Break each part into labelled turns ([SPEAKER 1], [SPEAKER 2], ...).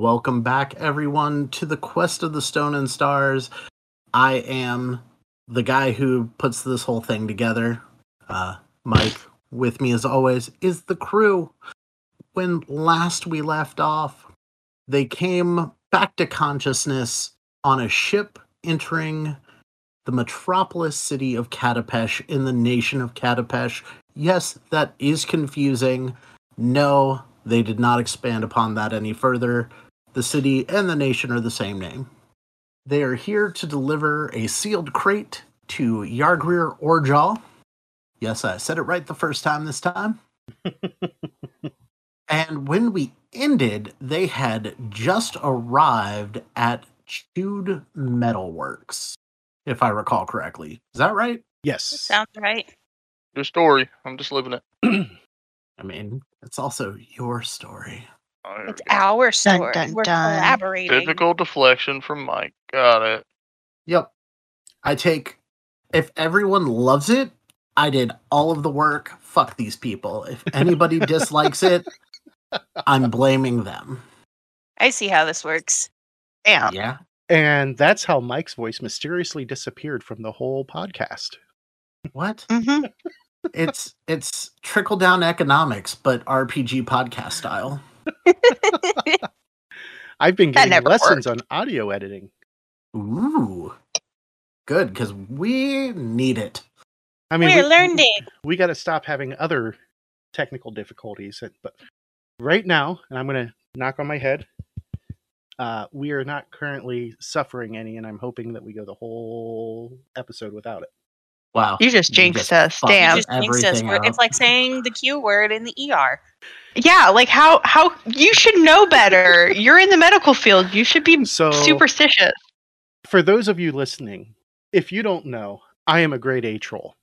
[SPEAKER 1] Welcome back, everyone, to the Quest of the Stone and Stars. I am the guy who puts this whole thing together. Uh, Mike, with me as always, is the crew. When last we left off, they came back to consciousness on a ship entering the metropolis city of Katapesh in the nation of Katapesh. Yes, that is confusing. No, they did not expand upon that any further. The city and the nation are the same name. They are here to deliver a sealed crate to Yargrir Orjaw. Yes, I said it right the first time this time. and when we ended, they had just arrived at Chewed Metalworks, if I recall correctly. Is that right?
[SPEAKER 2] Yes.
[SPEAKER 3] Sounds right.
[SPEAKER 4] Your story. I'm just living it.
[SPEAKER 1] I mean, it's also your story.
[SPEAKER 4] Oh,
[SPEAKER 3] It's
[SPEAKER 4] go.
[SPEAKER 3] our story.
[SPEAKER 5] dun,
[SPEAKER 3] We're
[SPEAKER 5] dun.
[SPEAKER 3] collaborating.
[SPEAKER 4] Typical deflection from Mike. Got it.
[SPEAKER 1] Yep. I take if everyone loves it, I did all of the work. Fuck these people. If anybody dislikes it, I'm blaming them.
[SPEAKER 3] I see how this works.
[SPEAKER 5] Damn.
[SPEAKER 1] Yeah.
[SPEAKER 2] And that's how Mike's voice mysteriously disappeared from the whole podcast.
[SPEAKER 1] What?
[SPEAKER 5] hmm
[SPEAKER 1] It's it's trickle down economics, but RPG podcast style.
[SPEAKER 2] I've been
[SPEAKER 5] That
[SPEAKER 2] getting
[SPEAKER 5] never
[SPEAKER 2] lessons on audio editing.
[SPEAKER 1] Ooh. Good, because we need it.
[SPEAKER 2] I mean,
[SPEAKER 3] We're
[SPEAKER 2] we,
[SPEAKER 3] learning.
[SPEAKER 2] we got to stop having other technical difficulties. But right now, and I'm going to knock on my head, uh, we are not currently suffering any, and I'm hoping that we go the whole episode without it.
[SPEAKER 1] Wow.
[SPEAKER 5] You just
[SPEAKER 1] You
[SPEAKER 5] jinxed
[SPEAKER 1] just
[SPEAKER 5] us.
[SPEAKER 1] fucked
[SPEAKER 5] Damn.
[SPEAKER 3] Just jinxed us.
[SPEAKER 1] everything
[SPEAKER 3] We're-
[SPEAKER 1] up.
[SPEAKER 3] It's like saying the Q word in the ER.
[SPEAKER 5] Yeah, like how how you should know better. You're in the medical field. You should be
[SPEAKER 2] So,
[SPEAKER 5] superstitious.
[SPEAKER 2] for those of you listening, if you don't know, I am a grade A troll.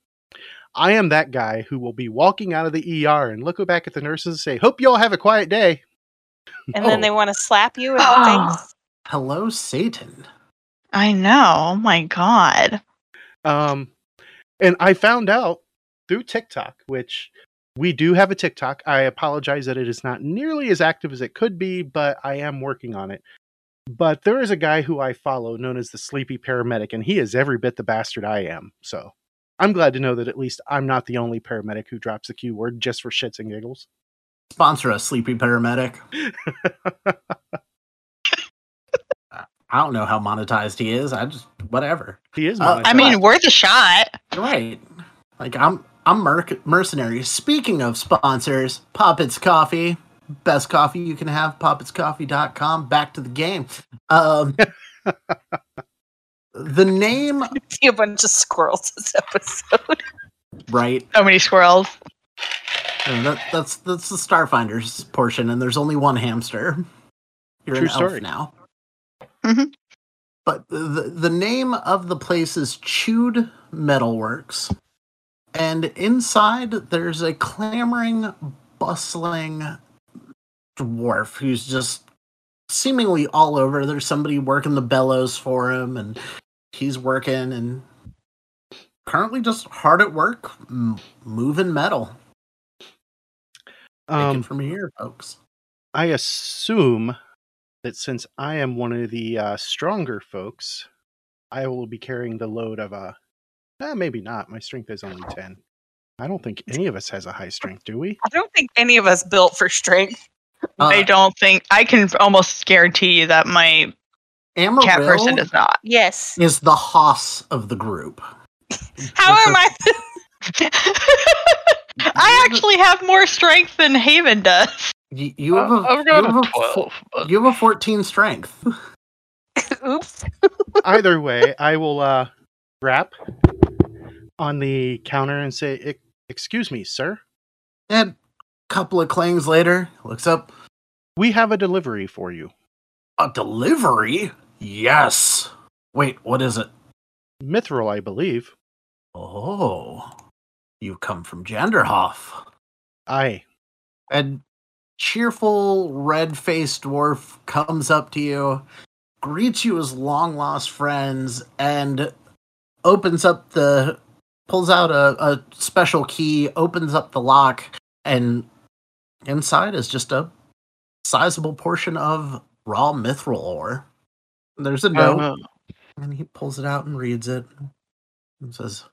[SPEAKER 2] I am that guy who will be walking out of the ER and look back at the nurses and say, "Hope you all have a quiet day."
[SPEAKER 3] And then
[SPEAKER 1] Oh.
[SPEAKER 3] they want to slap you in
[SPEAKER 5] Oh.
[SPEAKER 3] face.
[SPEAKER 1] Hello, Satan.
[SPEAKER 5] I know. Oh my god.
[SPEAKER 2] Um, and I found out through TikTok, which we do have a TikTok. I apologize that it is not nearly as active as it could be, but I am working on it. But there is a guy who I follow known as the Sleepy Paramedic, and he is every bit the bastard I am. So I'm glad to know that at least I'm not the only paramedic who drops the Q word just for shits and giggles.
[SPEAKER 1] Sponsor a Sleepy Paramedic. I don't know how monetized he is. I just whatever.
[SPEAKER 2] he is.
[SPEAKER 1] Uh,
[SPEAKER 5] I mean, worth a shot.
[SPEAKER 1] Right. Like I'm I'm merc- mercenary. Speaking of sponsors, Poppets Coffee. Best coffee you can have, poppetscoffee.com. Back to the game. Um the name I
[SPEAKER 3] See a bunch of squirrels this episode.
[SPEAKER 1] right.
[SPEAKER 5] How many squirrels.
[SPEAKER 1] and that, that's that's the Starfinders portion, and there's only one hamster. You're
[SPEAKER 2] True
[SPEAKER 1] an elf
[SPEAKER 2] story.
[SPEAKER 1] now.
[SPEAKER 5] Mhm.
[SPEAKER 1] But the the name of the place is Chewed Metalworks, and inside there's a clamoring, bustling dwarf who's just seemingly all over. There's somebody working the bellows for him, and he's working and currently just hard at work, m- moving metal.
[SPEAKER 2] Um,
[SPEAKER 1] it from here, folks.
[SPEAKER 2] I assume that since I am one of the uh, stronger folks, I will be carrying the load of a. Eh, maybe not. My strength is only ten. I don't think any of us has a high strength, do we?
[SPEAKER 3] I don't think any of us built for strength.
[SPEAKER 5] I
[SPEAKER 1] Uh,
[SPEAKER 5] don't think I can almost guarantee you that my
[SPEAKER 1] Amaryl
[SPEAKER 5] cat person does not.
[SPEAKER 3] Yes.
[SPEAKER 1] is the hoss of the group.
[SPEAKER 3] How am I?
[SPEAKER 5] I actually have more strength than Haven does.
[SPEAKER 1] You, you have a,
[SPEAKER 4] I've got
[SPEAKER 1] you have
[SPEAKER 4] a
[SPEAKER 1] a
[SPEAKER 4] 12. But
[SPEAKER 1] you have a 14 strength.
[SPEAKER 3] Oops.
[SPEAKER 2] Either way, I will uh, rap on the counter and say, "Excuse me, sir.
[SPEAKER 1] And a couple of clangs later, looks up.
[SPEAKER 2] We have a delivery for you.
[SPEAKER 1] A delivery? Yes. Wait, what is it?
[SPEAKER 2] Mithril, I believe.
[SPEAKER 1] Oh, you come from Janderhoff.
[SPEAKER 2] Aye.
[SPEAKER 1] A cheerful, red faced dwarf comes up to you, greets you as long lost friends, and opens up the. pulls out a, a special key, opens up the lock, and inside is just a sizable portion of raw mithril ore. There's a note, and he pulls it out and reads it and says,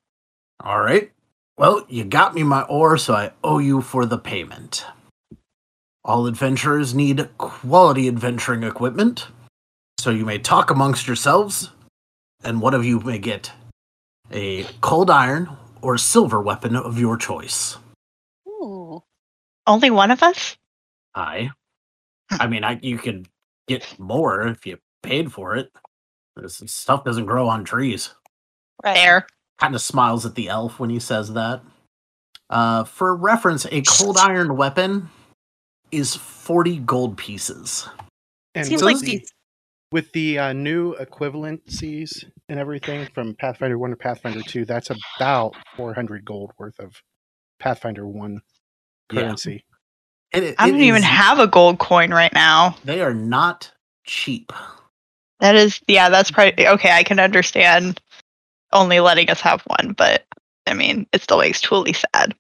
[SPEAKER 1] All right, well, you got me my ore, so I owe you for the payment. All adventurers need quality adventuring equipment, so you may talk amongst yourselves, and one of you may get a cold iron or silver weapon of your choice.
[SPEAKER 3] Ooh.
[SPEAKER 5] Only one of us?
[SPEAKER 1] I, I mean, I you could get more if you paid for it. This stuff doesn't grow on trees.
[SPEAKER 3] Right.
[SPEAKER 5] There.
[SPEAKER 1] Kind of smiles at the elf when he says that. Uh, for reference, a cold iron weapon is forty gold pieces.
[SPEAKER 2] And
[SPEAKER 3] Seems
[SPEAKER 2] with
[SPEAKER 3] like
[SPEAKER 2] the,
[SPEAKER 3] these.
[SPEAKER 2] with the uh, new equivalencies and everything from Pathfinder 1 to Pathfinder 2, that's about 400 gold worth of Pathfinder 1 currency.
[SPEAKER 1] And it-
[SPEAKER 5] I don't even
[SPEAKER 1] is-
[SPEAKER 5] have a gold coin right now.
[SPEAKER 1] They are not cheap.
[SPEAKER 5] That is, yeah, that's probably okay. I can understand only letting us have one, but I mean, it still makes Toolie sad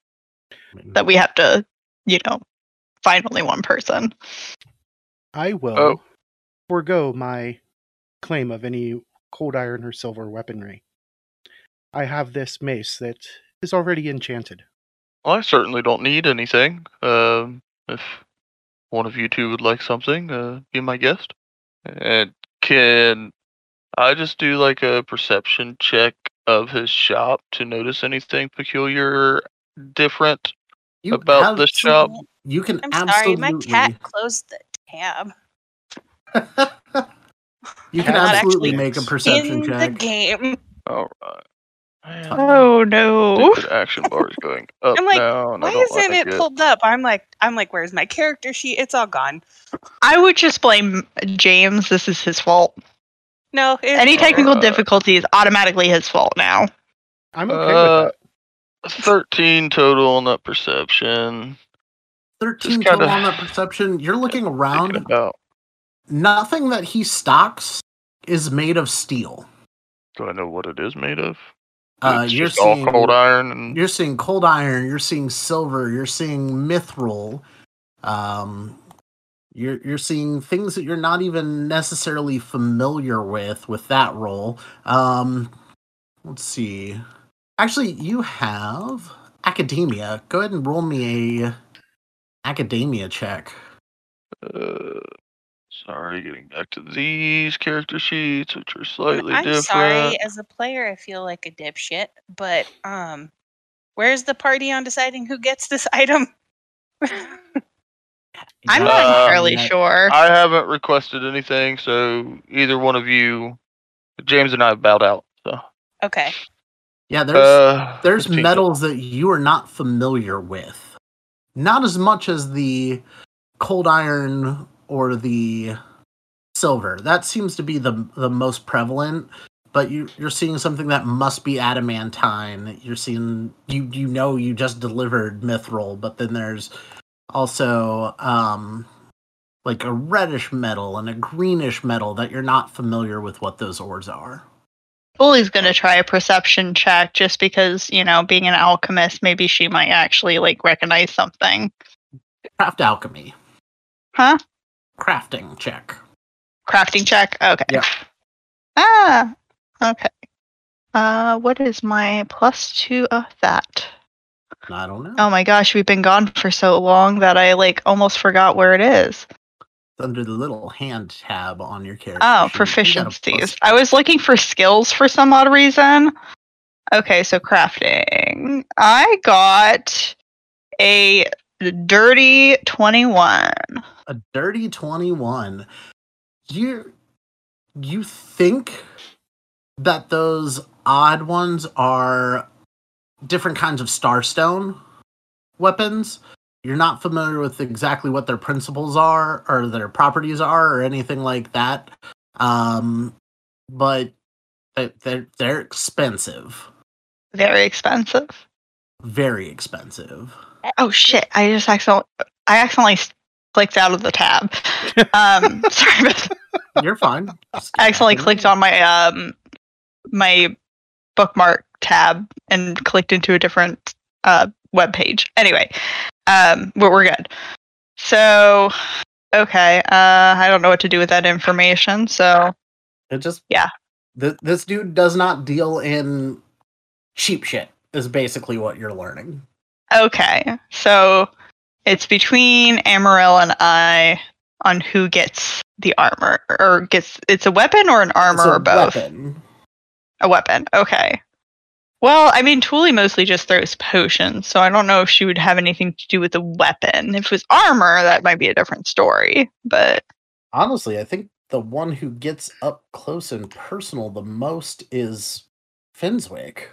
[SPEAKER 5] that we have to, you know, find only one person.
[SPEAKER 2] I will
[SPEAKER 4] Oh.
[SPEAKER 2] forego my claim of any cold iron or silver weaponry. I have this mace that is already enchanted.
[SPEAKER 4] Well, I certainly don't need anything. Um, if one of you two would like something, uh, be my guest. And can I just do like a perception check of his shop to notice anything peculiar, different
[SPEAKER 1] you
[SPEAKER 4] about the shop?
[SPEAKER 1] You can
[SPEAKER 3] I'm sorry,
[SPEAKER 1] absolutely.
[SPEAKER 3] my cat closed the tab.
[SPEAKER 1] you can
[SPEAKER 2] Not
[SPEAKER 1] absolutely
[SPEAKER 2] actually
[SPEAKER 1] make a perception
[SPEAKER 3] in the
[SPEAKER 1] check.
[SPEAKER 3] game.
[SPEAKER 4] All right.
[SPEAKER 5] Oh no!
[SPEAKER 4] stupid action bar is going up
[SPEAKER 3] I'm like,
[SPEAKER 4] now, and I
[SPEAKER 3] Why
[SPEAKER 4] don't
[SPEAKER 3] isn't
[SPEAKER 4] like
[SPEAKER 3] it pulled up? I'm like, I'm like, where's my character sheet? It's all gone.
[SPEAKER 5] I would just blame James. This is his fault.
[SPEAKER 3] No, it's
[SPEAKER 5] Any technical
[SPEAKER 4] Alright.
[SPEAKER 5] difficulty is automatically his fault now.
[SPEAKER 2] I'm okay
[SPEAKER 4] Uh,
[SPEAKER 2] with that.
[SPEAKER 4] Thirteen total on that perception.
[SPEAKER 1] Thirteen
[SPEAKER 4] Just kinda
[SPEAKER 1] total on that perception. You're looking around. Nothing that he stocks is made of steel.
[SPEAKER 4] Do I know what it is made of?
[SPEAKER 1] Uh, you're seeing
[SPEAKER 4] cold iron and
[SPEAKER 1] You're seeing cold iron. You're seeing silver. You're seeing mithril. Um, you're you're seeing things that you're not even necessarily familiar with with that role. Um, let's see. Actually, you have academia. Go ahead and roll me a academia check.
[SPEAKER 4] Uh, sorry, getting back to these character sheets, which are slightly
[SPEAKER 3] I'm
[SPEAKER 4] different.
[SPEAKER 3] sorry, as a player, I feel like a dipshit, but um, where's the party on deciding who gets this item?
[SPEAKER 5] I'm not
[SPEAKER 4] Uh,
[SPEAKER 5] entirely sure.
[SPEAKER 4] I haven't requested anything, so either one of you, James and I, have bowed out. So
[SPEAKER 3] okay,
[SPEAKER 1] Yeah, there's
[SPEAKER 4] uh,
[SPEAKER 1] there's
[SPEAKER 4] 15
[SPEAKER 1] metals that you are not familiar with. Not as much as the cold iron or the silver. That seems to be the the most prevalent. But you you're seeing something that must be adamantine. You're seeing you you know you just delivered mithril, but then there's also um like a reddish metal and a greenish metal that you're not familiar with what those ores are.
[SPEAKER 5] Bully's gonna try a perception check just because, you know, being an alchemist, maybe she might actually like recognize something.
[SPEAKER 1] Craft alchemy.
[SPEAKER 5] Huh?
[SPEAKER 1] Crafting check.
[SPEAKER 5] Crafting check? Okay.
[SPEAKER 1] Yeah.
[SPEAKER 5] Ah, okay. Uh, what is my plus two of that?
[SPEAKER 1] I don't know.
[SPEAKER 5] Oh my gosh, we've been gone for so long that I like almost forgot where it is.
[SPEAKER 1] Under the little hand tab on your character.
[SPEAKER 5] Oh,
[SPEAKER 1] sheet. You got a plus-
[SPEAKER 5] proficiencies. I was looking for skills for some odd reason. Okay, so crafting. I got a dirty 21.
[SPEAKER 1] a dirty 21. You you think that those odd ones are different kinds of starstone weapons? You're not familiar with exactly what their principles are or their properties are or anything like that. Um but they- they're they're expensive.
[SPEAKER 5] Very expensive.
[SPEAKER 1] Very expensive.
[SPEAKER 5] Oh shit, I just accidentally I accidentally clicked out of the tab. Um sorry
[SPEAKER 1] You're fine.
[SPEAKER 5] I accidentally clicked on my um my bookmark tab and clicked into a different uh web page. Anyway, um but we're good. So Okay. Uh, I don't know what to do with that information. So
[SPEAKER 1] It just
[SPEAKER 5] Yeah.
[SPEAKER 1] Th- this dude does not deal in cheap shit. Is basically what you're learning.
[SPEAKER 5] okay. So it's between Amaryl and I on who gets the armor or gets it's a weapon or an armor or both.
[SPEAKER 1] weapon.
[SPEAKER 5] A weapon. Okay. Well, I mean, Thule mostly just throws potions, so I don't know if she would have anything to do with the weapon. If it was armor, that might be a different story. But
[SPEAKER 1] Honestly, I think the one who gets up close and personal the most is Finswick.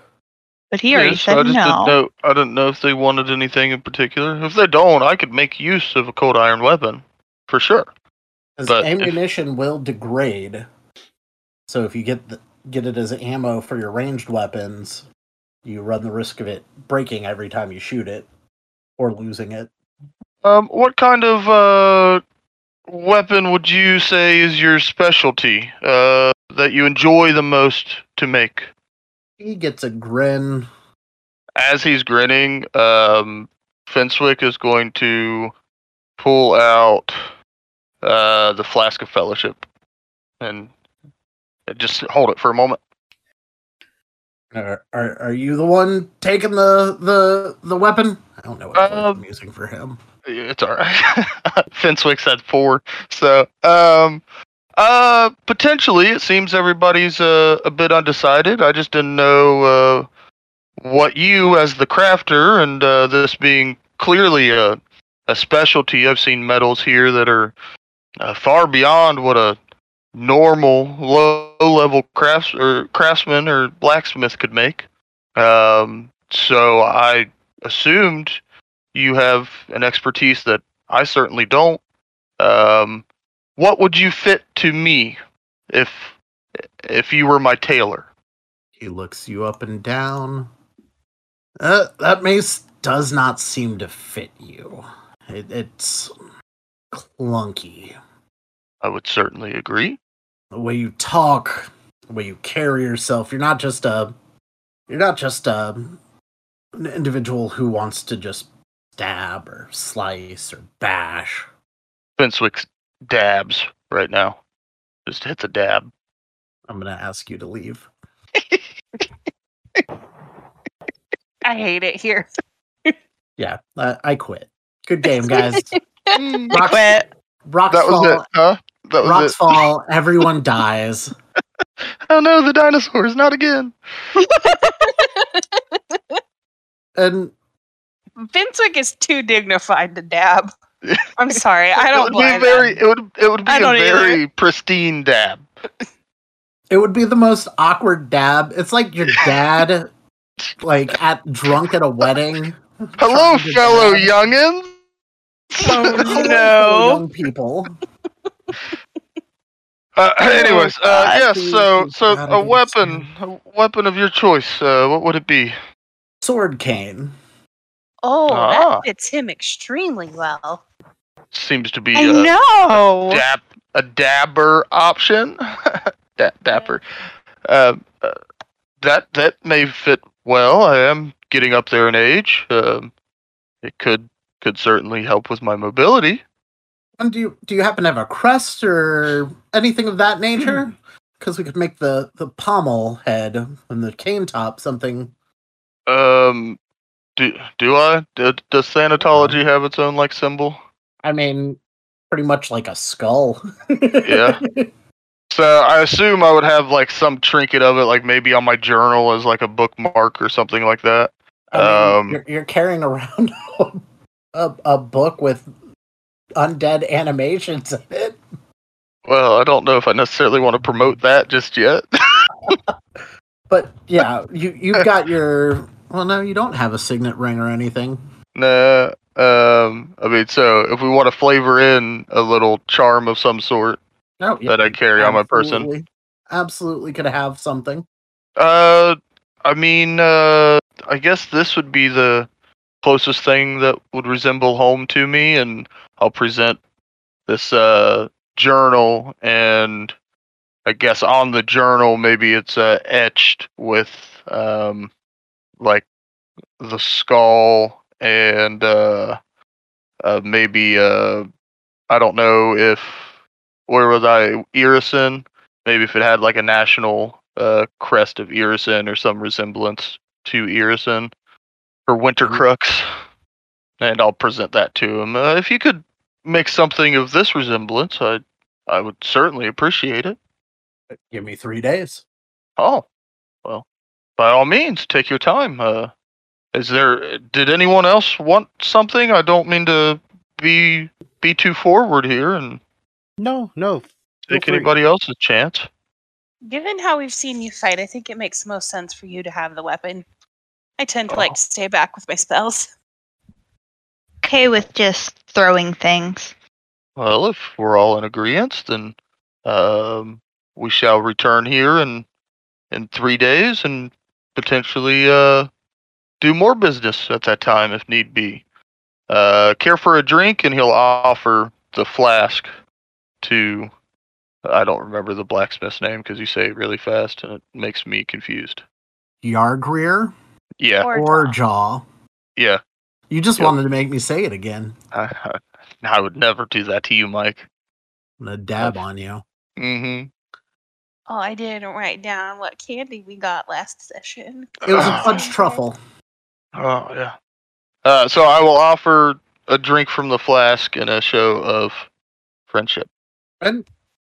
[SPEAKER 5] but he already
[SPEAKER 4] Yes,
[SPEAKER 5] said
[SPEAKER 4] I just
[SPEAKER 5] no.
[SPEAKER 4] didn't know. I didn't know if they wanted anything in particular. If they don't, I could make use of a cold iron weapon, for sure.
[SPEAKER 1] As
[SPEAKER 4] But if-
[SPEAKER 1] ammunition will degrade. So if you get the, get it as ammo for your ranged weapons, you run the risk of it breaking every time you shoot it or losing it.
[SPEAKER 4] Um, what kind of uh weapon would you say is your specialty? Uh, that you enjoy the most to make?
[SPEAKER 1] He gets a grin.
[SPEAKER 4] As he's grinning, um, Fenswick is going to pull out uh the flask of fellowship and just hold it for a moment.
[SPEAKER 1] Are, are are you the one taking the the the weapon? I don't know what
[SPEAKER 4] Um,
[SPEAKER 1] I'm using for him.
[SPEAKER 4] It's all right. Fenswick said four, so um, uh, potentially it seems everybody's uh, a bit undecided. I just didn't know uh, what you, as the crafter, and uh, this being clearly a a specialty. I've seen metals here that are uh, far beyond what a normal low level crafts or craftsman or blacksmith could make. Um, so I assumed you have an expertise that I certainly don't. Um, what would you fit to me if if you were my tailor?
[SPEAKER 1] He looks you up and down. Uh, that mace does not seem to fit you. It, it's clunky.
[SPEAKER 4] I would certainly agree.
[SPEAKER 1] The way you talk, the way you carry yourself. You're not just a. You're not just a an individual who wants to just stab or slice or bash.
[SPEAKER 4] Fenswick dabs right now. Just hit a dab.
[SPEAKER 1] I'm gonna ask you to leave.
[SPEAKER 3] I hate it here.
[SPEAKER 1] Yeah, I, I quit. Good game, guys.
[SPEAKER 5] Mm.
[SPEAKER 1] I
[SPEAKER 5] quit.
[SPEAKER 1] rocks
[SPEAKER 4] That was
[SPEAKER 1] fall.
[SPEAKER 4] it, huh? That was
[SPEAKER 1] Rocks
[SPEAKER 4] it.
[SPEAKER 1] fall. Everyone dies.
[SPEAKER 4] Oh no, the dinosaurs! Not again.
[SPEAKER 1] And
[SPEAKER 3] Vincent is too dignified to dab. I'm sorry. I don't
[SPEAKER 4] would be very.
[SPEAKER 3] him.
[SPEAKER 4] It would. It would be a
[SPEAKER 3] don't either.
[SPEAKER 4] very pristine dab.
[SPEAKER 1] it would be the most awkward dab. It's like your dad, like at drunk at a wedding.
[SPEAKER 4] Hello, fellow
[SPEAKER 1] dab.
[SPEAKER 4] youngins.
[SPEAKER 3] Oh,
[SPEAKER 1] Hello,
[SPEAKER 3] no.
[SPEAKER 1] young people.
[SPEAKER 4] Uh, anyways, uh,
[SPEAKER 5] God.
[SPEAKER 4] yes. So, so a weapon, a weapon of your choice. Uh, what would it be?
[SPEAKER 1] Sword cane.
[SPEAKER 3] Oh,
[SPEAKER 4] Ah.
[SPEAKER 3] that fits him extremely well.
[SPEAKER 4] Seems to be
[SPEAKER 5] I
[SPEAKER 4] a
[SPEAKER 5] know.
[SPEAKER 4] dab, a dabber option. da- dapper. Uh, uh, that that may fit well. I am getting up there in age. Um, it could could certainly help with my mobility.
[SPEAKER 1] And do you do you happen to have a crest or anything of that nature? Because we could make the the pommel head and the cane top something.
[SPEAKER 4] Um, do do I? Do, does Thanatology have its own like symbol?
[SPEAKER 1] I mean, pretty much like a skull.
[SPEAKER 4] Yeah. So I assume I would have like some trinket of it, like maybe on my journal as like a bookmark or something like that.
[SPEAKER 1] I mean,
[SPEAKER 4] Um,
[SPEAKER 1] you're, you're carrying around a, a book with undead animations in it.
[SPEAKER 4] Well, I don't know if I necessarily want to promote that just yet.
[SPEAKER 1] But yeah, you you've got your. Well, no, you don't have a signet ring or anything.
[SPEAKER 4] nah. Um, I mean, so if we want to flavor in a little charm of some sort
[SPEAKER 1] No, yeah,
[SPEAKER 4] that I carry on my person,
[SPEAKER 1] Absolutely, could have something.
[SPEAKER 4] uh, I mean, uh, I guess this would be the closest thing that would resemble home to me, and I'll present this uh journal, and I guess on the journal maybe it's uh, etched with um like the skull and uh, uh maybe uh I don't know if where was I Irrisen? Maybe if it had like a national uh, crest of Irrisen or some resemblance to Irrisen or Winter
[SPEAKER 1] Mhm.
[SPEAKER 4] Crux, and I'll present that to him. Uh, if you could make something of this resemblance, I I would certainly appreciate it.
[SPEAKER 1] Give me three days.
[SPEAKER 4] Oh, well, by all means, take your time. Uh, is there? Did anyone else want something? I don't mean to be be too forward here and
[SPEAKER 2] No, no.
[SPEAKER 4] take
[SPEAKER 2] free.
[SPEAKER 4] anybody else's chance.
[SPEAKER 3] Given how we've seen you fight, I think it makes most sense for you to have the weapon. I tend to
[SPEAKER 4] Oh.
[SPEAKER 3] like stay back with my spells.
[SPEAKER 5] Okay with just throwing things.
[SPEAKER 4] Well, if we're all in agreement, then um, we shall return here in in three days and potentially uh, do more business at that time if need be. Uh, care for a drink, and he'll offer the flask to. I don't remember the blacksmith's name because you say it really fast and it makes me confused.
[SPEAKER 1] Yargreer
[SPEAKER 4] Yeah,
[SPEAKER 3] Or
[SPEAKER 1] or
[SPEAKER 3] jaw.
[SPEAKER 1] Jaw.
[SPEAKER 4] yeah.
[SPEAKER 1] You just
[SPEAKER 4] Yep.
[SPEAKER 1] wanted to make me say it again.
[SPEAKER 4] I, I, I would never do that to you, Mike.
[SPEAKER 1] I'm gonna dab on you.
[SPEAKER 4] Mm-hmm.
[SPEAKER 3] Oh, I didn't write down what candy we got last session.
[SPEAKER 1] It was a
[SPEAKER 4] Ah.
[SPEAKER 1] fudge truffle.
[SPEAKER 4] Oh yeah. Uh, so I will offer a drink from the flask and a show of friendship.
[SPEAKER 1] And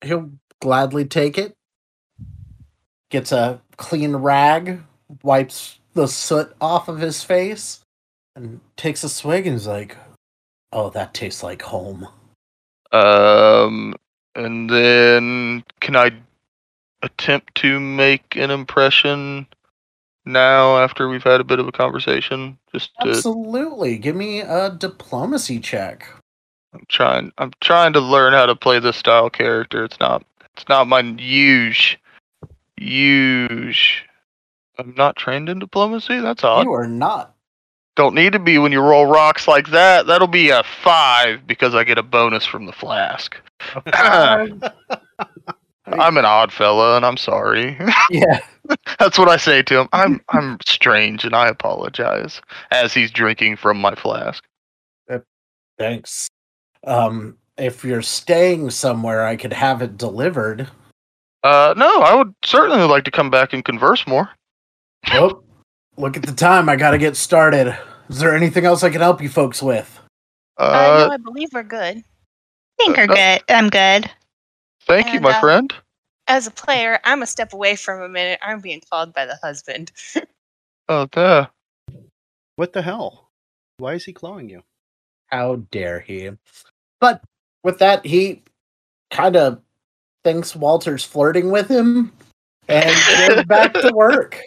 [SPEAKER 1] he'll gladly take it. Gets a clean rag, wipes the soot off of his face, and takes a swig and is like, Oh, that tastes like home.
[SPEAKER 4] Um, and then can I attempt to make an impression now after we've had a bit of a conversation? Just to,
[SPEAKER 1] Absolutely. Give me a diplomacy check.
[SPEAKER 4] I'm trying. I'm trying to learn how to play this style character. It's not. It's not my huge, huge. I'm not trained in diplomacy. That's odd.
[SPEAKER 1] You are not.
[SPEAKER 4] Don't need to be when you roll rocks like that. That'll be a five because I get a bonus from the flask. I'm an odd fella, and I'm sorry.
[SPEAKER 1] Yeah.
[SPEAKER 4] That's what I say to him. I'm I'm strange, and I apologize as he's drinking from my flask.
[SPEAKER 1] Thanks. Um, if you're staying somewhere, I could have it delivered.
[SPEAKER 4] Uh, no, I would certainly like to come back and converse more.
[SPEAKER 1] Oh, look at the time. I gotta get started. Is there anything else I can help you folks with?
[SPEAKER 3] Uh,
[SPEAKER 4] Uh,
[SPEAKER 3] no, I believe we're good.
[SPEAKER 5] I think
[SPEAKER 4] Uh,
[SPEAKER 5] we're
[SPEAKER 4] no.
[SPEAKER 5] good. I'm good.
[SPEAKER 4] thank you, my
[SPEAKER 3] uh,
[SPEAKER 4] friend.
[SPEAKER 3] As a player, I'm a step away from a minute. I'm being called by the husband.
[SPEAKER 4] Oh, there.
[SPEAKER 2] What the hell? Why is he clawing you?
[SPEAKER 1] How dare he? But with that, he kind of thinks Walter's flirting with him and goes back to work.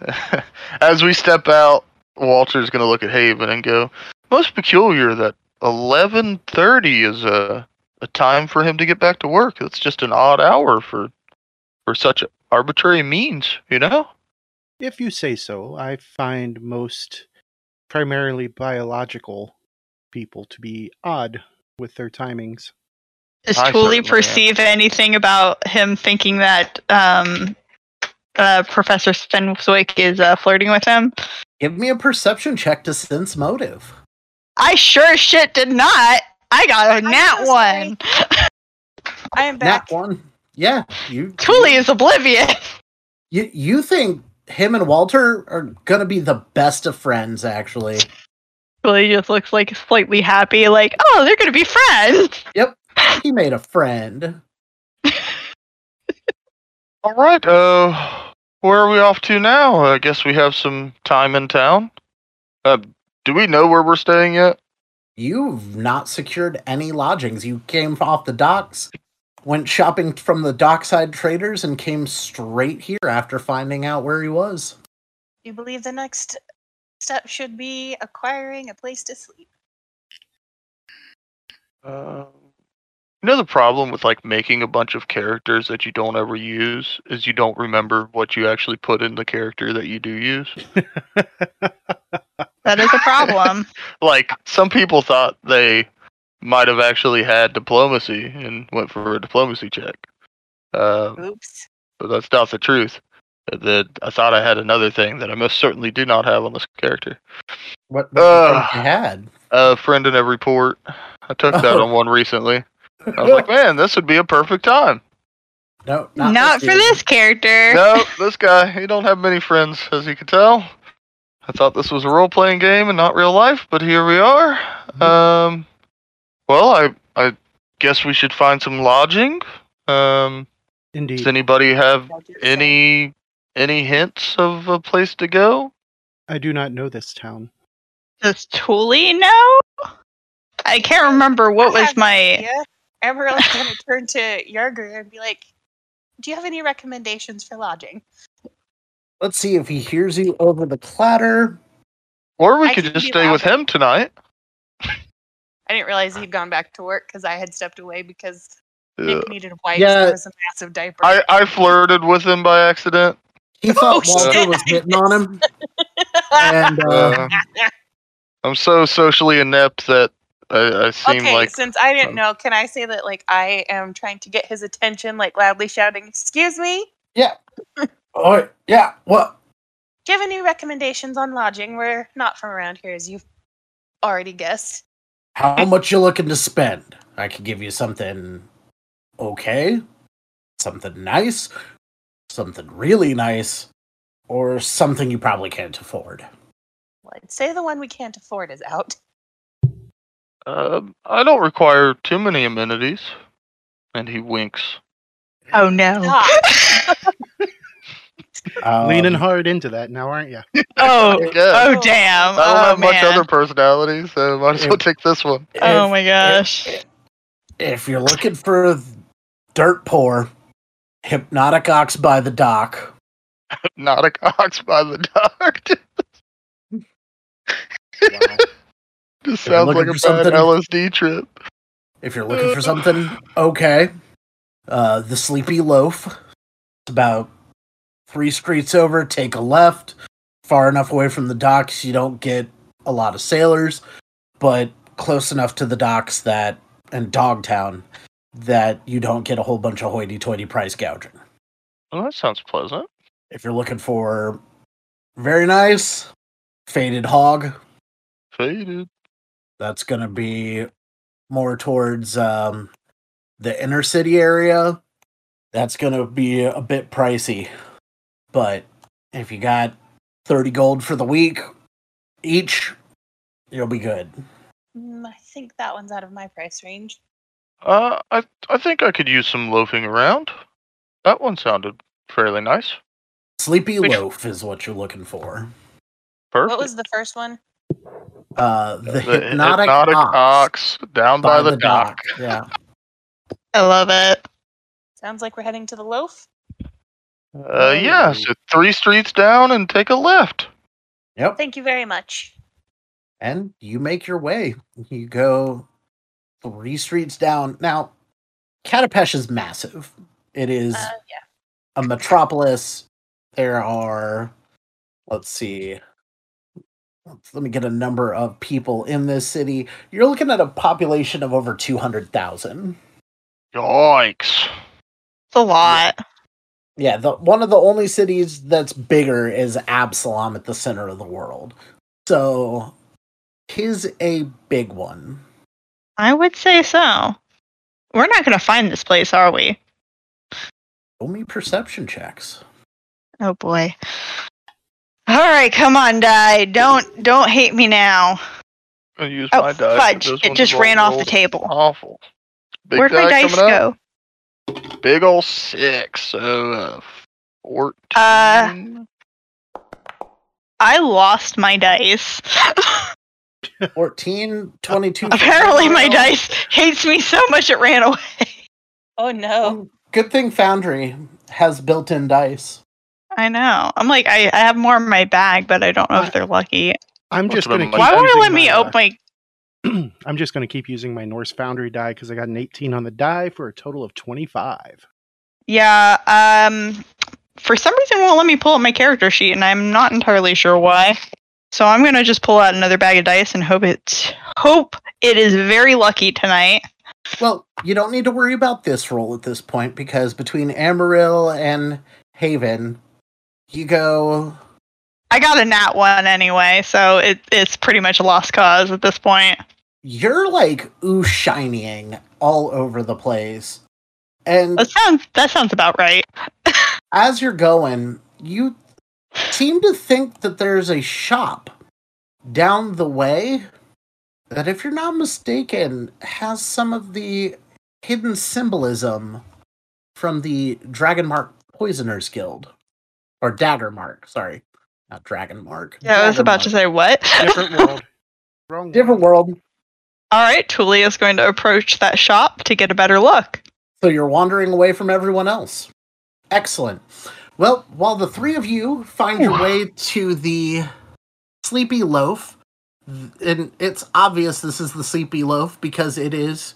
[SPEAKER 4] As we step out, Walter's gonna look at Haven and go, "Most peculiar that 11:30 is a a time for him to get back to work. That's just an odd hour for for such arbitrary means, you know."
[SPEAKER 2] If you say so, I find most primarily biological people to be odd with their timings.
[SPEAKER 5] Does
[SPEAKER 4] I
[SPEAKER 5] Tooley
[SPEAKER 4] certainly am.
[SPEAKER 5] perceive anything about him thinking that um, uh, Professor Fenwick is uh, flirting with him?
[SPEAKER 1] Give me a perception check to sense motive.
[SPEAKER 5] I sure shit did not. I got a
[SPEAKER 3] I'm
[SPEAKER 5] nat one.
[SPEAKER 3] I am back.
[SPEAKER 1] Nat one. Yeah, you.
[SPEAKER 5] Tooley is oblivious.
[SPEAKER 1] You you think him and Walter are gonna be the best of friends? Actually,
[SPEAKER 5] Tooley just looks like slightly happy, like, oh, they're gonna be friends.
[SPEAKER 1] Yep, he made a friend.
[SPEAKER 4] All right. Uh, where are we off to now? I guess we have some time in town. Uh, do we know where we're staying yet?
[SPEAKER 1] You've not secured any lodgings. You came off the docks, went shopping from the dockside traders, and came straight here after finding out where he was.
[SPEAKER 3] Do you believe the next step should be acquiring a place to sleep?
[SPEAKER 4] Uh, you know the problem with like making a bunch of characters that you don't ever use is you don't remember what you actually put in the character that you do use.
[SPEAKER 5] That is a problem.
[SPEAKER 4] Like some people thought they might have actually had diplomacy and went for a diplomacy check. Uh,
[SPEAKER 3] Oops.
[SPEAKER 4] but that's not the truth. That I thought I had another thing that I most certainly do not have on this character.
[SPEAKER 1] What, what do you you had?
[SPEAKER 4] A friend in every port. I took that
[SPEAKER 1] Oh.
[SPEAKER 4] on one recently. I was like, man, this would be a perfect time.
[SPEAKER 1] no,
[SPEAKER 5] Not,
[SPEAKER 1] not,
[SPEAKER 5] for this character.
[SPEAKER 4] No, this guy, he don't have many friends, as you can tell. I thought this was a role-playing game and not real life, but here we are. Um, well, I I guess we should find some lodging. Um,
[SPEAKER 2] Indeed.
[SPEAKER 4] does anybody have any any hints of a place to go?
[SPEAKER 2] I do not know this town.
[SPEAKER 5] Does Thule know? I can't remember what
[SPEAKER 3] I
[SPEAKER 5] was my.
[SPEAKER 3] idea. Everyone's gonna turn to Yarger and be like, "Do you have any recommendations for lodging?"
[SPEAKER 1] Let's see if he hears you over the clatter.
[SPEAKER 4] Or we
[SPEAKER 3] I
[SPEAKER 4] could just stay with him tonight.
[SPEAKER 3] I didn't realize he'd gone back to work because I had stepped away because
[SPEAKER 4] Yeah.
[SPEAKER 3] Nick needed wipes.
[SPEAKER 1] Yeah.
[SPEAKER 3] There was a massive diaper.
[SPEAKER 4] I I flirted with him by accident.
[SPEAKER 1] He thought
[SPEAKER 3] Oh,
[SPEAKER 1] Walter
[SPEAKER 3] shit.
[SPEAKER 1] was hitting on him, and uh,
[SPEAKER 4] Uh, I'm so socially inept that I, I seem
[SPEAKER 3] okay,
[SPEAKER 4] like
[SPEAKER 3] since I didn't
[SPEAKER 4] um,
[SPEAKER 3] know, can I say that like I am trying to get his attention, like loudly shouting, "Excuse me! Yeah.
[SPEAKER 1] oh yeah, what?
[SPEAKER 3] Do you have any recommendations on lodging? We're not from around here, as you've already guessed."
[SPEAKER 1] How much you looking to spend? I could give you something okay, something nice, something really nice, or something you probably can't afford.
[SPEAKER 3] Well, I'd say the one we can't afford is out.
[SPEAKER 4] Um, I don't require too many amenities. And he winks.
[SPEAKER 5] Oh no.
[SPEAKER 3] Stop.
[SPEAKER 2] Leaning
[SPEAKER 1] Um,
[SPEAKER 2] hard into that now, aren't you?
[SPEAKER 5] Oh. Oh damn.
[SPEAKER 4] I don't
[SPEAKER 5] oh,
[SPEAKER 4] have much other personality, so might as well take this one.
[SPEAKER 5] Oh
[SPEAKER 1] if-
[SPEAKER 5] my gosh.
[SPEAKER 1] If, if you're looking for dirt poor, hypnotic ox by the dock.
[SPEAKER 4] Hypnotic ox by the dock. Just
[SPEAKER 1] If
[SPEAKER 4] sounds like a bad
[SPEAKER 1] something-
[SPEAKER 4] LSD trip.
[SPEAKER 1] If you're looking for something okay, uh, the Sleepy Loaf. It's about three streets over. Take a left, far enough away from the docks you don't get a lot of sailors, but close enough to the docks that and Dogtown that you don't get a whole bunch of hoity-toity price gouging.
[SPEAKER 4] Well, that sounds pleasant.
[SPEAKER 1] If you're looking for very nice, faded hog,
[SPEAKER 4] Faded.
[SPEAKER 1] That's going to be more towards um, the inner city area. That's going to be a bit pricey. But if you got 30 gold for the week each, you'll be good.
[SPEAKER 3] Mm, I think that one's out of my price range.
[SPEAKER 4] Uh, I I think I could use some loafing around. That one sounded fairly nice.
[SPEAKER 1] Sleepy
[SPEAKER 3] Which-
[SPEAKER 1] Loaf is what you're looking for.
[SPEAKER 4] Perfect.
[SPEAKER 3] What was the first one?
[SPEAKER 1] Uh, the,
[SPEAKER 4] The
[SPEAKER 1] hypnotic,
[SPEAKER 4] hypnotic
[SPEAKER 1] ox,
[SPEAKER 4] ox down by, the, dock.
[SPEAKER 1] Yeah.
[SPEAKER 5] I love it.
[SPEAKER 3] Sounds like we're heading to the loaf.
[SPEAKER 4] Uh, yeah. So three streets down and take a left.
[SPEAKER 1] Yep.
[SPEAKER 3] Thank you very much.
[SPEAKER 1] and you make your way. You go three streets down. Now, Katapesh is massive. It is
[SPEAKER 3] Uh, yeah.
[SPEAKER 1] a metropolis. There are, let's see, let's, let me get a number of people in this city. You're looking at a population of over 200,000.
[SPEAKER 4] Yikes.
[SPEAKER 5] It's a lot.
[SPEAKER 1] Yeah, the one of the only cities that's bigger is Absalom at the center of the world. So, he's a big one.
[SPEAKER 5] I would say so. We're not going to find this place, are we?
[SPEAKER 1] Roll me perception checks.
[SPEAKER 5] Oh boy. All right, come on, die. Don't don't hate me now.
[SPEAKER 4] I use
[SPEAKER 5] Oh
[SPEAKER 4] my dice. but
[SPEAKER 5] fudge! It just ran off the table.
[SPEAKER 4] Awful. Big
[SPEAKER 5] Where'd my dice go?
[SPEAKER 4] up. Big ol' six. So uh, fourteen.
[SPEAKER 5] Uh, I lost my dice.
[SPEAKER 1] 14, 22.
[SPEAKER 5] Apparently, my dice hates me so much it ran away.
[SPEAKER 3] Oh no.
[SPEAKER 1] Good thing Foundry has built in dice.
[SPEAKER 5] I know. I'm like, I, I have more in my bag, but I don't know if they're lucky.
[SPEAKER 2] I'm just going to.
[SPEAKER 4] like-
[SPEAKER 5] Why won't it let me open my?
[SPEAKER 2] I'm just going to keep using my Norse Foundry die because I got an 18 on the die for a total of 25.
[SPEAKER 5] Yeah. Um. For some reason, it won't let me pull up my character sheet, and I'm not entirely sure why. So I'm gonna just pull out another bag of dice and hope it's hope it is very lucky tonight.
[SPEAKER 1] Well, you don't need to worry about this roll at this point because between Amaryl and Haven, you go.
[SPEAKER 5] I got a nat one anyway, so it, it's pretty much a lost cause at this point.
[SPEAKER 1] you're like ooh shining all over the place. And
[SPEAKER 5] That sounds that sounds about right.
[SPEAKER 1] as you're going, you seem to think that there's a shop down the way that, if you're not mistaken, has some of the hidden symbolism from the Dragon Mark Poisoners Guild. Or Dagger Mark, sorry. Not Dragon Mark.
[SPEAKER 5] Yeah, I was
[SPEAKER 1] Dagger
[SPEAKER 5] about to say what?
[SPEAKER 2] Different world. Wrong.
[SPEAKER 1] Different world.
[SPEAKER 5] All right, Tuli is going to approach that shop to get a better look.
[SPEAKER 1] So you're wandering away from everyone else. Excellent. Well, while the three of you find your way to the Sleepy Loaf, and it's obvious this is the Sleepy Loaf because it is,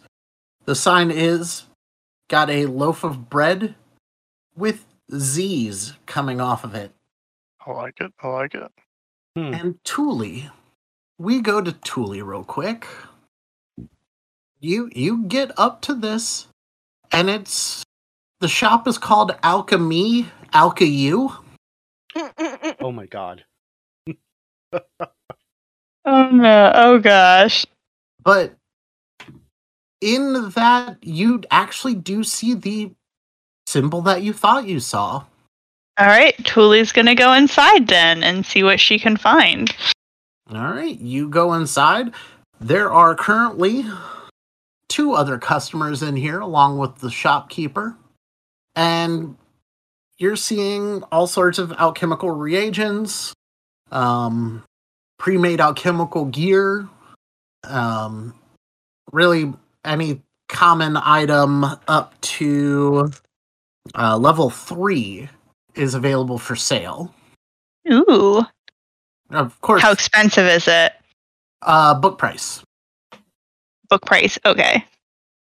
[SPEAKER 1] the sign is, got a loaf of bread with Z's coming off of it.
[SPEAKER 4] I like it. I like it.
[SPEAKER 2] Hmm.
[SPEAKER 1] And Thule, we go to Thule real quick. You you get up to this, and it's the shop is called Alchemy Alcheu.
[SPEAKER 2] Oh my god.
[SPEAKER 5] Oh no! Oh gosh!
[SPEAKER 1] But in that, you actually do see the symbol that you thought you saw.
[SPEAKER 5] All right, Tuli's gonna go inside then and see what she can find.
[SPEAKER 1] All right, you go inside. There are currently two other customers in here, along with the shopkeeper. And you're seeing all sorts of alchemical reagents, um, pre made alchemical gear, um, really any common item up to uh, level three is available for sale.
[SPEAKER 5] Ooh,
[SPEAKER 1] Of course,
[SPEAKER 5] how expensive is it?
[SPEAKER 1] uh, book price.
[SPEAKER 5] Book price? Okay.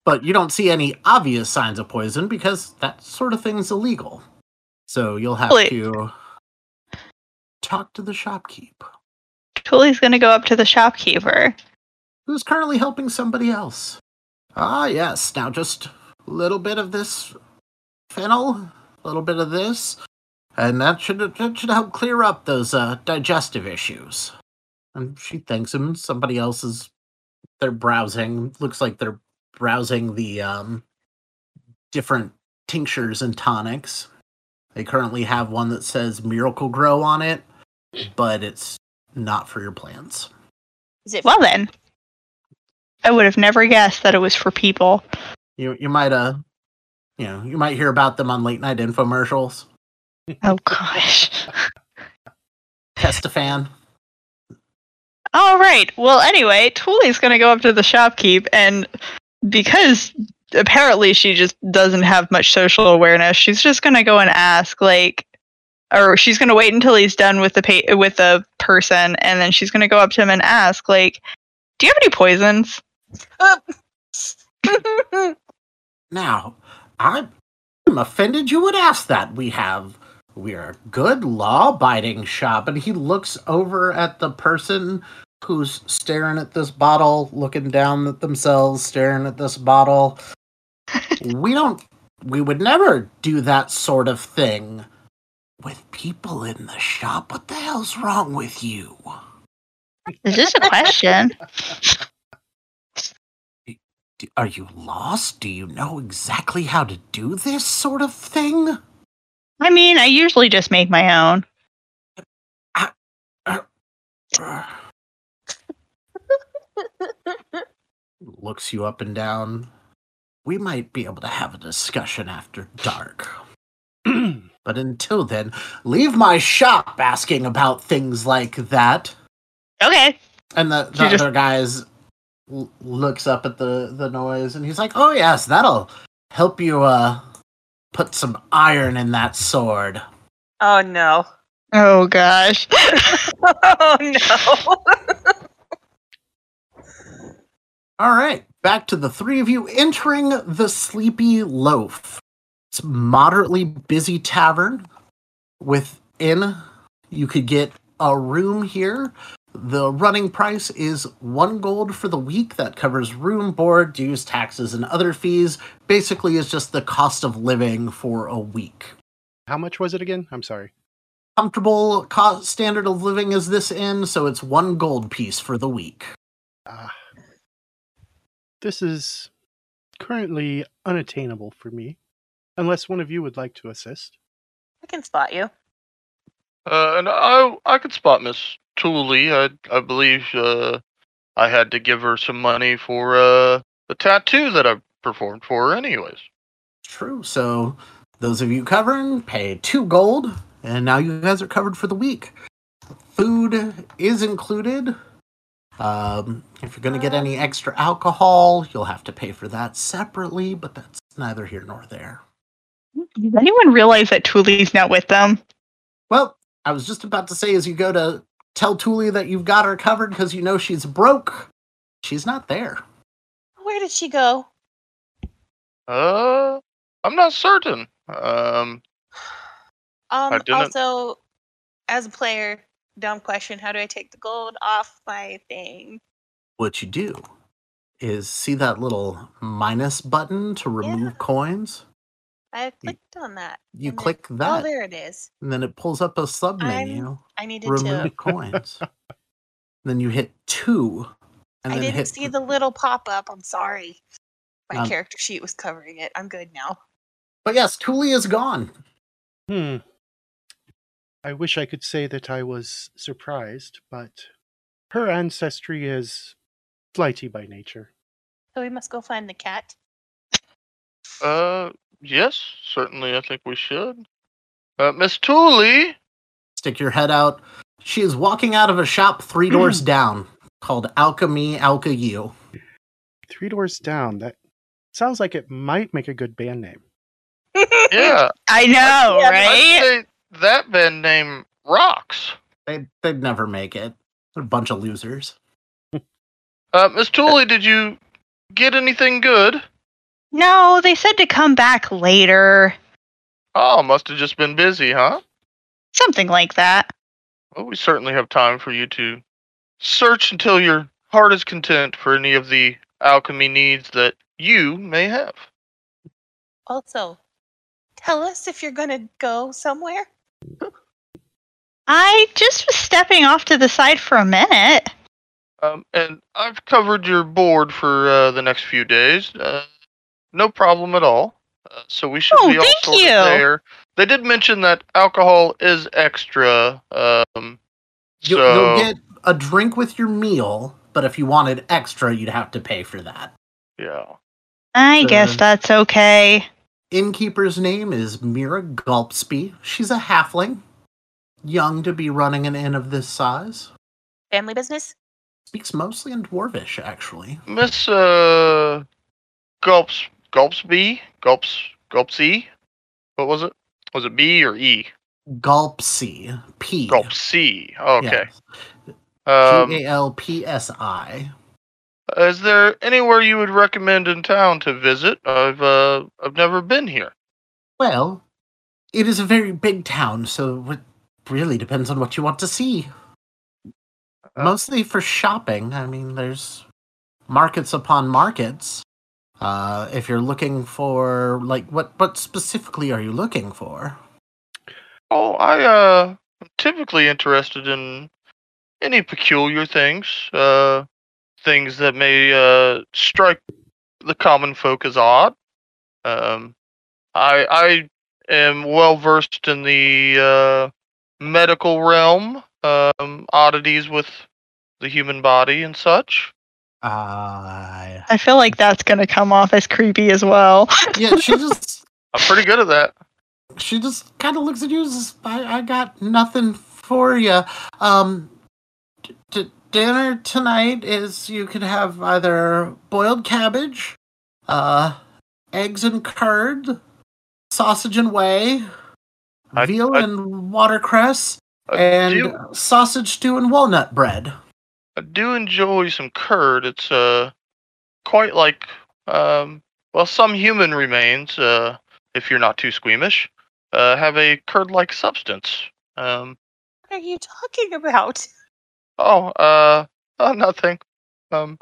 [SPEAKER 1] but you don't see any obvious signs of poison because that sort of thing's illegal. So you'll have
[SPEAKER 5] Wait.
[SPEAKER 1] to talk to the shopkeep,
[SPEAKER 5] Tully's gonna go up to the shopkeeper.
[SPEAKER 1] who's currently helping somebody else. Ah, yes. Now just a little bit of this fennel, a little bit of this, and that should that should help clear up those uh, digestive issues. And she thanks him. Somebody else is they're browsing. Looks like they're browsing the um, different tinctures and tonics. They currently have one that says Miracle Grow on it, but it's not for your plants.
[SPEAKER 3] Is it
[SPEAKER 5] Well then, I would have never guessed that it was for people.
[SPEAKER 1] You you might uh you know you might hear about them on late night infomercials.
[SPEAKER 5] Oh gosh.
[SPEAKER 1] Testafan.
[SPEAKER 5] All right. Well, anyway, Tuli's gonna go up to the shopkeep, and because apparently she just doesn't have much social awareness, she's just gonna go and ask, like, or she's gonna wait until he's done with the pa- with the person, and then she's gonna go up to him and ask, like, "Do you have any poisons?"
[SPEAKER 1] Now, I'm I'm offended you would ask that. We have we're a good law abiding shop, and he looks over at the person who's staring at this bottle, looking down at themselves, staring at this bottle. we don't we would never do that sort of thing with people in the shop. What the hell's wrong with you?
[SPEAKER 5] Is this a question?
[SPEAKER 1] D- Are you lost? Do you know exactly how to do this sort of thing?
[SPEAKER 5] I mean, I usually just make my own.
[SPEAKER 1] Looks you up and down. We might be able to have a discussion after dark. but until then, leave my shop asking about things like that.
[SPEAKER 5] Okay.
[SPEAKER 1] And the, the
[SPEAKER 5] She just-
[SPEAKER 1] other guys l- looks up at the, the noise and he's like, "Oh yes, that'll help you uh put some iron in that sword."
[SPEAKER 3] oh no.
[SPEAKER 5] Oh gosh.
[SPEAKER 3] Oh no.
[SPEAKER 1] All right, back to the three of you entering the Sleepy Loaf. It's a moderately busy tavern. Within, you could get a room here. The running price is one gold for the week. That covers room, board, dues, taxes, and other fees. Basically, it's just the cost of living for a week.
[SPEAKER 2] How much was it again? I'm sorry.
[SPEAKER 1] Comfortable cost standard of living is this in, so it's one gold piece for the week.
[SPEAKER 2] Ah, this is currently unattainable for me, unless one of you would like to assist.
[SPEAKER 3] I can spot you.
[SPEAKER 4] Uh, and I I could spot Miss Tooley. I I believe uh, I had to give her some money for uh, the tattoo that I performed for her, anyways.
[SPEAKER 1] True. So those of you covering pay two gold, and now you guys are covered for the week. Food is included. Um, if you're going to get any extra alcohol, you'll have to pay for that separately, but that's neither here nor there.
[SPEAKER 5] Does anyone realize that Tooley's not with them?
[SPEAKER 1] Well, I was just about to say as you go to tell Tuli that you've got her covered because you know she's broke, she's not there.
[SPEAKER 3] Where did she go?
[SPEAKER 4] Uh, I'm not certain. Um,
[SPEAKER 3] Um. Also, as a player, dumb question: How do I take the gold off my thing?
[SPEAKER 1] What you do is see that little minus button to remove
[SPEAKER 3] Yeah.
[SPEAKER 1] coins?
[SPEAKER 3] I clicked on that.
[SPEAKER 1] You
[SPEAKER 3] and then-
[SPEAKER 1] click that, Oh,
[SPEAKER 3] there it is.
[SPEAKER 1] and then it pulls up a sub menu.
[SPEAKER 3] I needed
[SPEAKER 1] remove
[SPEAKER 3] to.
[SPEAKER 1] coins. then you hit two, and
[SPEAKER 3] I
[SPEAKER 1] then
[SPEAKER 3] didn't
[SPEAKER 1] hit.
[SPEAKER 3] see the little pop up. I'm sorry. My
[SPEAKER 1] Um,
[SPEAKER 3] character sheet was covering it. I'm good now.
[SPEAKER 1] But yes, Tuli is gone.
[SPEAKER 2] Hmm. I wish I could say that I was surprised, but her ancestry is flighty by nature.
[SPEAKER 3] So we must go find the cat.
[SPEAKER 4] uh, yes, certainly. I think we should. Uh, Miss Tooley.
[SPEAKER 1] Stick your head out. She is walking out of a shop three doors down called Alchemy Alka U.
[SPEAKER 2] Three doors down. That sounds like it might make a good band name.
[SPEAKER 4] Yeah,
[SPEAKER 5] I know,
[SPEAKER 3] Yeah,
[SPEAKER 5] right?
[SPEAKER 4] I'd say that band name rocks.
[SPEAKER 1] They, they'd never make it. They're a bunch of losers.
[SPEAKER 4] Uh, Miss Tooley, did you get anything good?
[SPEAKER 5] No, they said to come back later.
[SPEAKER 4] Oh, must have just been busy, huh?
[SPEAKER 5] Something like that.
[SPEAKER 4] Well, we certainly have time for you to search until your heart is content for any of the alchemy needs that you may have.
[SPEAKER 3] Also, tell us if you're gonna go somewhere.
[SPEAKER 5] I just was stepping off to the side for a minute.
[SPEAKER 4] Um, and I've covered your board for uh, the next few days. Uh, no problem at all. Uh, so we should
[SPEAKER 5] Oh,
[SPEAKER 4] be all
[SPEAKER 5] thank
[SPEAKER 4] sorted
[SPEAKER 5] you.
[SPEAKER 4] there. They did mention that alcohol is extra. Um,
[SPEAKER 1] You,
[SPEAKER 4] so
[SPEAKER 1] You'll get a drink with your meal, but if you wanted extra, you'd have to pay for that.
[SPEAKER 4] yeah.
[SPEAKER 5] I guess that's okay.
[SPEAKER 1] Innkeeper's name is Mira Gulpsby. She's a halfling, young to be running an inn of this size.
[SPEAKER 3] Family business.
[SPEAKER 1] Speaks mostly in Dwarvish, actually.
[SPEAKER 4] Miss uh, Gulps Gulpsby Gulps Gulpsy. What was it? Was it B or E?
[SPEAKER 1] Gulpsy. P.
[SPEAKER 4] Gulpsy. Okay.
[SPEAKER 1] Yes.
[SPEAKER 4] Um,
[SPEAKER 1] G A L P S I.
[SPEAKER 4] is there anywhere you would recommend in town to visit? I've uh, I've never been here.
[SPEAKER 1] Well, it is a very big town, so it really depends on what you want to see.
[SPEAKER 4] Uh,
[SPEAKER 1] Mostly for shopping. I mean, there's markets upon markets. Uh, if you're looking for, like, what what specifically are you looking for?
[SPEAKER 4] Oh, I uh, am typically interested in any peculiar things, uh, things that may uh strike the common folk as odd. Um, I I am well versed in the uh medical realm, um, oddities with the human body and such.
[SPEAKER 1] Uh,
[SPEAKER 5] I feel like that's gonna come off as creepy as well.
[SPEAKER 1] yeah, she just
[SPEAKER 4] I'm pretty good at that.
[SPEAKER 1] she just kind of looks at you. and says, I I got nothing for you. Um, d- d- dinner tonight is you could have either boiled cabbage, uh, eggs and curd, sausage and whey,
[SPEAKER 4] I-
[SPEAKER 1] veal
[SPEAKER 4] I-
[SPEAKER 1] and watercress,
[SPEAKER 4] I
[SPEAKER 1] and
[SPEAKER 4] do,
[SPEAKER 1] sausage stew and walnut bread.
[SPEAKER 4] I do enjoy some curd. It's uh quite like um well some human remains uh if you're not too squeamish uh have a curd-like substance. Um
[SPEAKER 3] What are you talking about?
[SPEAKER 4] oh uh oh nothing. Um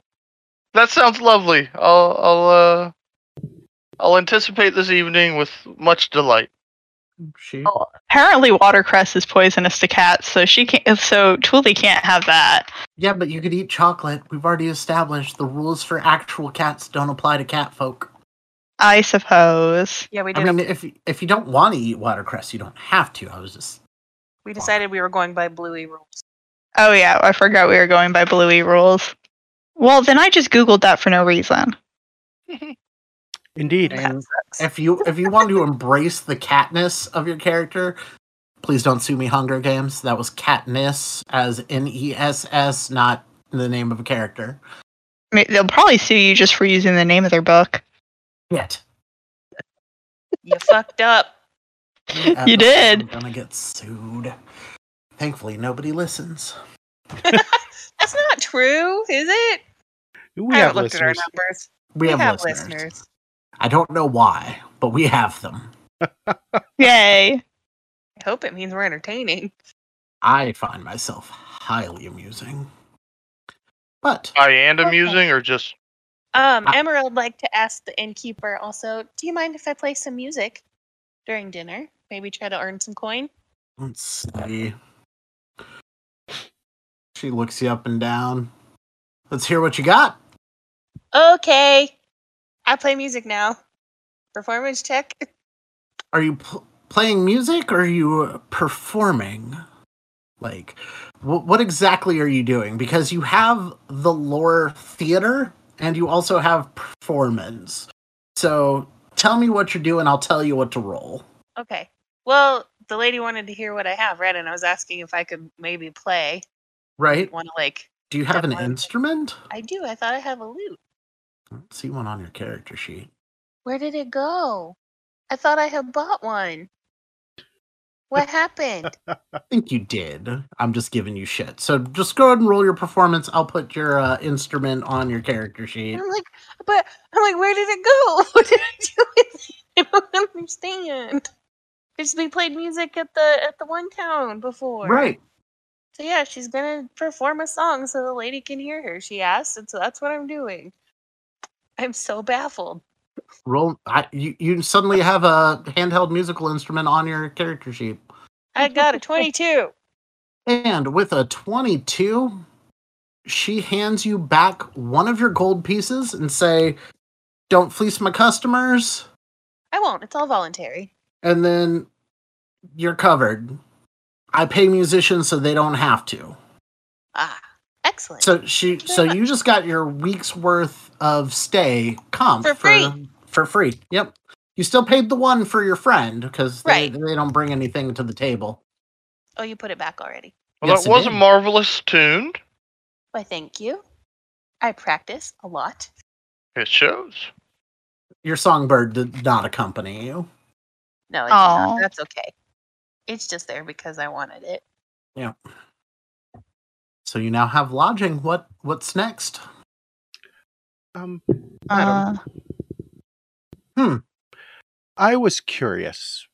[SPEAKER 4] that sounds lovely. I'll I'll uh I'll anticipate this evening with much delight.
[SPEAKER 1] She
[SPEAKER 5] Oh, apparently watercress is poisonous to cats, so she can't. So Tuli can't have that.
[SPEAKER 1] Yeah, but you could eat chocolate. We've already established the rules for actual cats don't apply to cat folk.
[SPEAKER 5] I suppose.
[SPEAKER 3] Yeah, we
[SPEAKER 1] don't
[SPEAKER 3] I
[SPEAKER 1] mean, if if you don't want to eat watercress, you don't have to. I was just
[SPEAKER 3] we decided we were going by Bluey rules.
[SPEAKER 5] Oh yeah, I forgot we were going by Bluey rules. Well, then I just googled that for no reason.
[SPEAKER 2] Indeed.
[SPEAKER 1] and if you if you want to embrace the catness of your character, please don't sue me. Hunger Games. That was catness as N E S S, not the name of a character.
[SPEAKER 5] I mean, they'll probably sue you just for using the name of their book.
[SPEAKER 1] Yet.
[SPEAKER 3] You fucked up.
[SPEAKER 5] You did.
[SPEAKER 1] I'm gonna get sued. Thankfully, nobody listens.
[SPEAKER 3] That's not true, is it?
[SPEAKER 2] We
[SPEAKER 3] I
[SPEAKER 2] have
[SPEAKER 3] haven't looked at our
[SPEAKER 2] listeners.
[SPEAKER 3] numbers.
[SPEAKER 1] We, have,
[SPEAKER 3] have
[SPEAKER 1] listeners.
[SPEAKER 3] listeners.
[SPEAKER 1] I don't know why, but we have them.
[SPEAKER 5] Yay!
[SPEAKER 3] I hope it means we're entertaining.
[SPEAKER 1] I find myself highly amusing. But
[SPEAKER 4] I and amusing or just
[SPEAKER 3] Um,
[SPEAKER 1] I-
[SPEAKER 3] Emerald like to ask the innkeeper also, do you mind if I play some music during dinner? Maybe try to earn some coin?
[SPEAKER 1] let's see. She looks you up and down. Let's hear what you got.
[SPEAKER 3] Okay. I play music now. Performance check.
[SPEAKER 1] Are you pl- playing music or are you performing? Like, wh- what exactly are you doing? Because you have the lore theater and you also have performance. So tell me what you're doing. I'll tell you what to roll.
[SPEAKER 3] Okay. Well, the lady wanted to hear what I have, right? And I was asking if I could maybe play.
[SPEAKER 1] Right?
[SPEAKER 3] Want to like?
[SPEAKER 1] Do you have an instrument?
[SPEAKER 3] I do. I thought I have a lute.
[SPEAKER 1] I don't see one on your character sheet.
[SPEAKER 3] Where did it go? I thought I had bought one. What happened?
[SPEAKER 1] I think you did. I'm just giving you shit. So just go ahead and roll your performance. I'll put your uh, instrument on your character sheet.
[SPEAKER 3] I'm like, but I'm like, where did it go? What did I do with it? I don't understand. Because we played music at the at the one town before.
[SPEAKER 1] Right.
[SPEAKER 3] So yeah, she's gonna perform a song so the lady can hear her. She asked, and so that's what I'm doing. I'm so baffled.
[SPEAKER 1] Roll. I, you, you suddenly have a handheld musical instrument on your character sheet.
[SPEAKER 3] I got a 22.
[SPEAKER 1] And with a 22, she hands you back one of your gold pieces and say, "Don't fleece my customers."
[SPEAKER 3] I won't. It's all voluntary.
[SPEAKER 1] And then you're covered. I pay musicians so they don't have to.
[SPEAKER 3] Ah, excellent.
[SPEAKER 1] So she so you just got your week's worth of stay comp
[SPEAKER 3] For free.
[SPEAKER 1] For free. Yep. You still paid the one for your friend because they,
[SPEAKER 3] Right.
[SPEAKER 1] they don't bring anything to the table.
[SPEAKER 3] oh, you put it back already.
[SPEAKER 4] well,
[SPEAKER 1] Yes,
[SPEAKER 4] that
[SPEAKER 1] it
[SPEAKER 4] was a marvelous tune.
[SPEAKER 3] Why, thank you. I practice a lot.
[SPEAKER 4] It shows.
[SPEAKER 1] Your songbird did not accompany you.
[SPEAKER 3] No, it not. That's okay. It's just there because I wanted it. Yeah.
[SPEAKER 1] So you now have lodging. What what's next?
[SPEAKER 2] Um,
[SPEAKER 5] Uh,
[SPEAKER 2] Madam, I was curious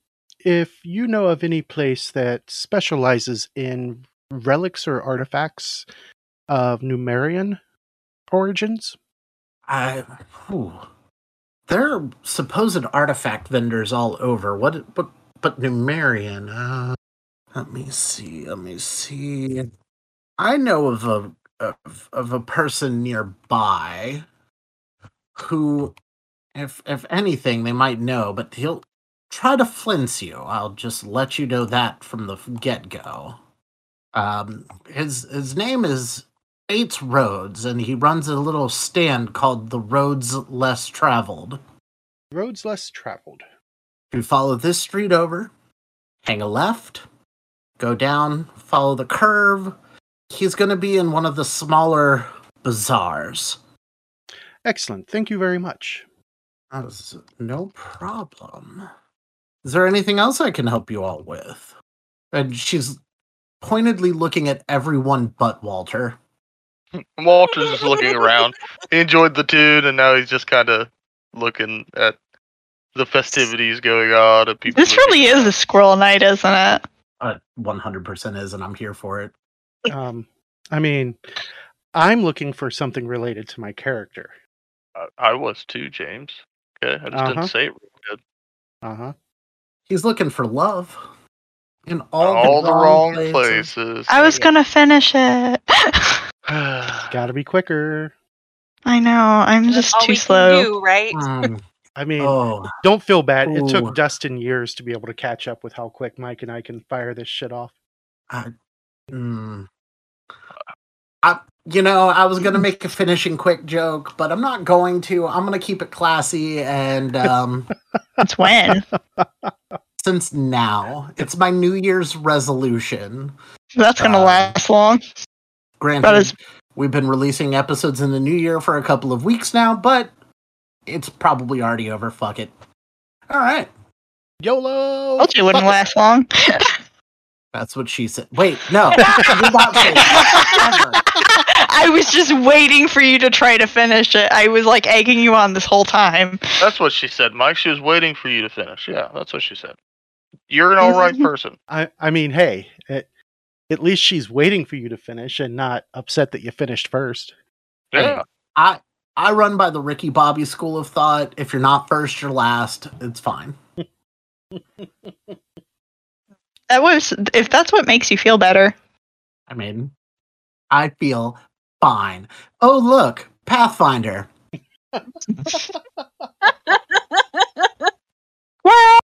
[SPEAKER 2] if you know of any place that specializes in relics or artifacts of Numerian origins.
[SPEAKER 1] I whew. there are supposed artifact vendors all over. What but but Numerian, uh let me see, let me see. I know of a of, of a person nearby who if if anything they might know, but he'll try to flinch you. I'll just let you know that from the get go. Um his his name is Eight Roads, and he runs a little stand called the Roads Less Traveled.
[SPEAKER 2] Roads less traveled.
[SPEAKER 1] You follow this street over, hang a left, go down, follow the curve. He's going to be in one of the smaller bazaars.
[SPEAKER 2] Excellent. Thank you very much.
[SPEAKER 1] That is no problem. Is there anything else I can help you all with? And she's pointedly looking at everyone but Walter.
[SPEAKER 4] Walter's just looking around. He enjoyed the tune, and now he's just kind of looking at the festivities going on. And people
[SPEAKER 5] this really is
[SPEAKER 4] around.
[SPEAKER 5] a squirrel night, isn't it?
[SPEAKER 1] Uh, 100% is, and I'm here for it.
[SPEAKER 2] Um, I mean, I'm looking for something related to my character.
[SPEAKER 4] I, I was too, James. Okay, I just
[SPEAKER 2] Uh-huh.
[SPEAKER 4] didn't say it real good.
[SPEAKER 2] Uh huh.
[SPEAKER 1] He's looking for love in all,
[SPEAKER 4] All,
[SPEAKER 1] the,
[SPEAKER 4] the
[SPEAKER 1] wrong,
[SPEAKER 4] wrong
[SPEAKER 1] places.
[SPEAKER 4] places.
[SPEAKER 5] I was
[SPEAKER 1] Yeah.
[SPEAKER 5] gonna finish it.
[SPEAKER 2] Gotta be quicker.
[SPEAKER 5] I know. I'm
[SPEAKER 3] That's
[SPEAKER 5] just
[SPEAKER 3] all
[SPEAKER 5] too slow.
[SPEAKER 3] Do, right?
[SPEAKER 1] Mm,
[SPEAKER 2] I mean,
[SPEAKER 1] oh,
[SPEAKER 2] don't feel bad. It took Dustin years to be able to catch up with how quick Mike and I can fire this shit off.
[SPEAKER 1] mm. I, you know, I was gonna make a finishing quick joke, but I'm not going to. I'm gonna keep it classy and um.
[SPEAKER 5] It's when.
[SPEAKER 1] since now. It's my New Year's resolution.
[SPEAKER 5] That's gonna
[SPEAKER 1] Uh,
[SPEAKER 5] last long.
[SPEAKER 1] Granted,
[SPEAKER 5] That is-
[SPEAKER 1] we've been releasing episodes in the new year for a couple of weeks now, but it's probably already over. Fuck it. All right.
[SPEAKER 2] YOLO!
[SPEAKER 5] Told you it wouldn't
[SPEAKER 2] Fuck it.
[SPEAKER 5] last long.
[SPEAKER 1] That's what she said. Wait, no. I did not say that. Ever.
[SPEAKER 5] I was just waiting for you to try to finish it. I was like egging you on this whole time.
[SPEAKER 4] That's what she said, Mike. She was waiting for you to finish. Yeah, that's what she said. You're an all right person.
[SPEAKER 2] I, I mean, hey, at, at least she's waiting for you to finish and not upset that you finished first.
[SPEAKER 4] Yeah.
[SPEAKER 1] I I run by the Ricky Bobby school of thought. If you're not first, you're last. It's fine.
[SPEAKER 5] That was if that's what makes you feel better.
[SPEAKER 1] I mean, I feel fine. Oh, look, Pathfinder.
[SPEAKER 5] Well,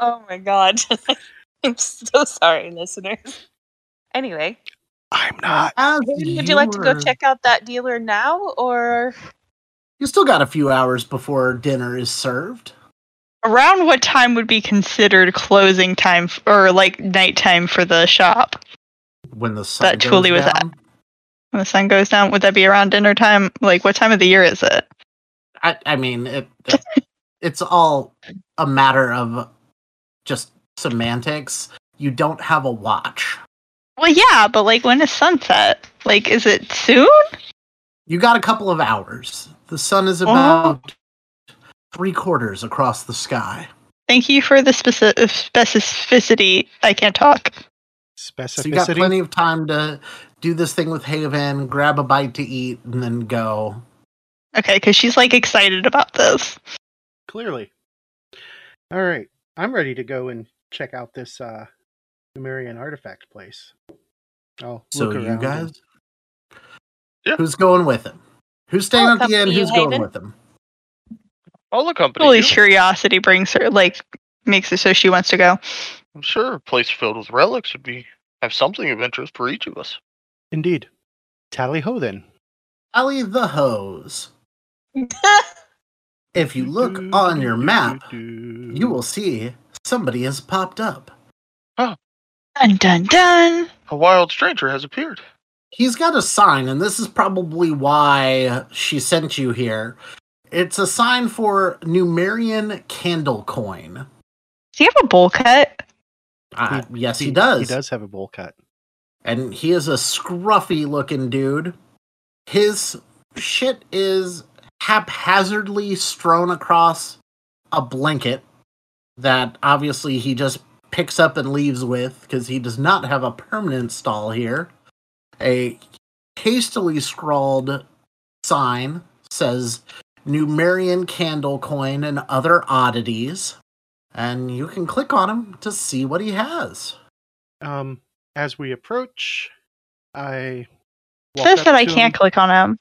[SPEAKER 3] Oh my god. I'm so sorry, listeners. Anyway,
[SPEAKER 2] I'm not.
[SPEAKER 1] Uh, As
[SPEAKER 3] would you like to go check out that dealer now or
[SPEAKER 1] You still got a few hours before dinner is served.
[SPEAKER 5] Around what time would be considered closing time f- or like nighttime for the shop?
[SPEAKER 1] When the sun
[SPEAKER 5] That
[SPEAKER 1] goes
[SPEAKER 5] was
[SPEAKER 1] down.
[SPEAKER 5] When the sun goes down, would that be around dinner time? Like what time of the year is it?
[SPEAKER 1] I, I mean, it, it- it's all a matter of just semantics. You don't have a watch.
[SPEAKER 5] Well, yeah, but like when is sunset? Like, is it soon?
[SPEAKER 1] You got a couple of hours. The sun is
[SPEAKER 5] Oh.
[SPEAKER 1] about three quarters across the sky.
[SPEAKER 5] Thank you for the speci- specificity. I can't talk.
[SPEAKER 2] Specificity.
[SPEAKER 1] So you got plenty of time to do this thing with Haven, grab a bite to eat, and then go.
[SPEAKER 5] Okay, because she's like excited about this.
[SPEAKER 2] Clearly. All right. I'm ready to go and check out this uh Numerian artifact place. I'll
[SPEAKER 1] So
[SPEAKER 2] look
[SPEAKER 1] you guys,
[SPEAKER 2] and-
[SPEAKER 4] Yeah.
[SPEAKER 1] who's going with him? Who's staying
[SPEAKER 3] I'll
[SPEAKER 1] at the inn?
[SPEAKER 3] accompany you,
[SPEAKER 1] Who's going with him?
[SPEAKER 4] All the company.
[SPEAKER 5] Lily's curiosity brings her, like, makes it so she wants to go.
[SPEAKER 4] I'm sure a place filled with relics would be have something of interest for each of us.
[SPEAKER 2] Indeed. Tally ho then.
[SPEAKER 1] Ellie the hose. If you look on your map, you will see somebody has popped up.
[SPEAKER 5] Dun dun dun.
[SPEAKER 4] A wild stranger has appeared.
[SPEAKER 1] He's got a sign, and this is probably why she sent you here. It's a sign for Numerian Candle Coin.
[SPEAKER 5] Does he have a bowl cut?
[SPEAKER 1] Uh, yes, he, does.
[SPEAKER 2] He does have a bowl cut.
[SPEAKER 1] And he is a scruffy looking dude. His shit is haphazardly strewn across a blanket that obviously he just picks up and leaves with because he does not have a permanent stall here. A hastily scrawled sign says Numerian candle coin and other oddities. And you can click on him to see what he has.
[SPEAKER 2] Um, as we approach, I walk
[SPEAKER 5] Says that I can't
[SPEAKER 2] him,
[SPEAKER 5] click on him.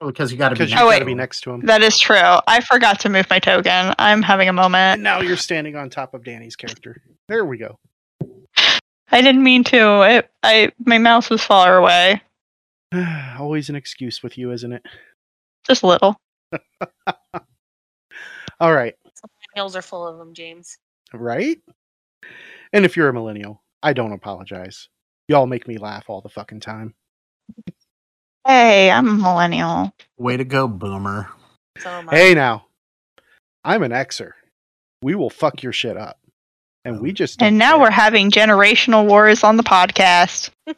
[SPEAKER 1] Because you got to be.
[SPEAKER 2] you
[SPEAKER 5] Oh,
[SPEAKER 2] got to
[SPEAKER 5] wait.
[SPEAKER 2] be next to him.
[SPEAKER 5] That is true. I forgot to move my token. I'm having a
[SPEAKER 2] And
[SPEAKER 5] moment.
[SPEAKER 2] now you're standing on top of Danny's character. There we go.
[SPEAKER 5] I didn't mean to. It, I my mouse was far away.
[SPEAKER 2] Always an excuse with you, isn't it?
[SPEAKER 5] Just a little.
[SPEAKER 2] All right.
[SPEAKER 3] Hills are full of them, James.
[SPEAKER 2] Right? And if you're a millennial, I don't apologize. Y'all make me laugh all the fucking time.
[SPEAKER 5] Hey, I'm a millennial.
[SPEAKER 1] Way to go, Boomer.
[SPEAKER 3] So.
[SPEAKER 2] Hey now. I'm an Xer. We will fuck your shit up. And we just
[SPEAKER 5] And now
[SPEAKER 2] care.
[SPEAKER 5] we're having generational wars on the podcast.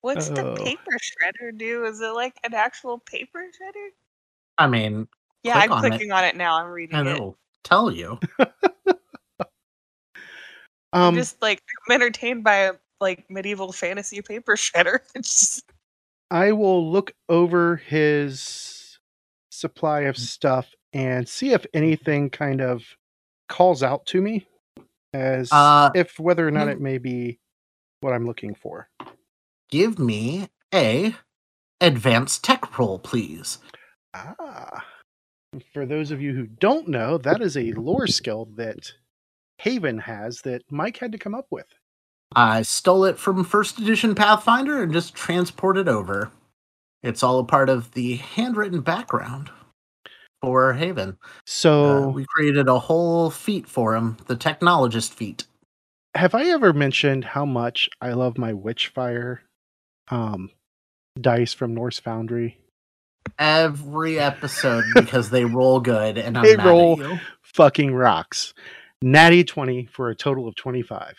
[SPEAKER 3] What's the
[SPEAKER 2] Oh.
[SPEAKER 3] paper shredder do? Is it like an actual paper shredder?
[SPEAKER 1] I mean,
[SPEAKER 3] Yeah,
[SPEAKER 1] Click
[SPEAKER 3] I'm
[SPEAKER 1] on it.
[SPEAKER 3] clicking on it now. I'm reading
[SPEAKER 1] and
[SPEAKER 3] it.
[SPEAKER 1] it'll tell you.
[SPEAKER 3] I'm
[SPEAKER 2] um
[SPEAKER 3] just like I'm entertained by a like medieval fantasy paper shredder. It's just
[SPEAKER 2] I will look over his supply of stuff and see if anything kind of calls out to me as
[SPEAKER 1] Uh,
[SPEAKER 2] if whether or not it may be what I'm looking for.
[SPEAKER 1] Give me a advanced tech roll, please.
[SPEAKER 2] Ah. For those of you who don't know, that is a lore skill that Haven has that Mike had to come up with.
[SPEAKER 1] I stole it from first edition Pathfinder and just transported over. It's all a part of the handwritten background for Haven. Uh,
[SPEAKER 2] So,
[SPEAKER 1] we created a whole feat for him, the technologist feat.
[SPEAKER 2] have I ever mentioned how much I love my Witchfire um, dice from Norse Foundry?
[SPEAKER 1] Every episode because they roll good and I'm
[SPEAKER 2] They roll-. Fucking rocks. Natty 20 for a total of 25.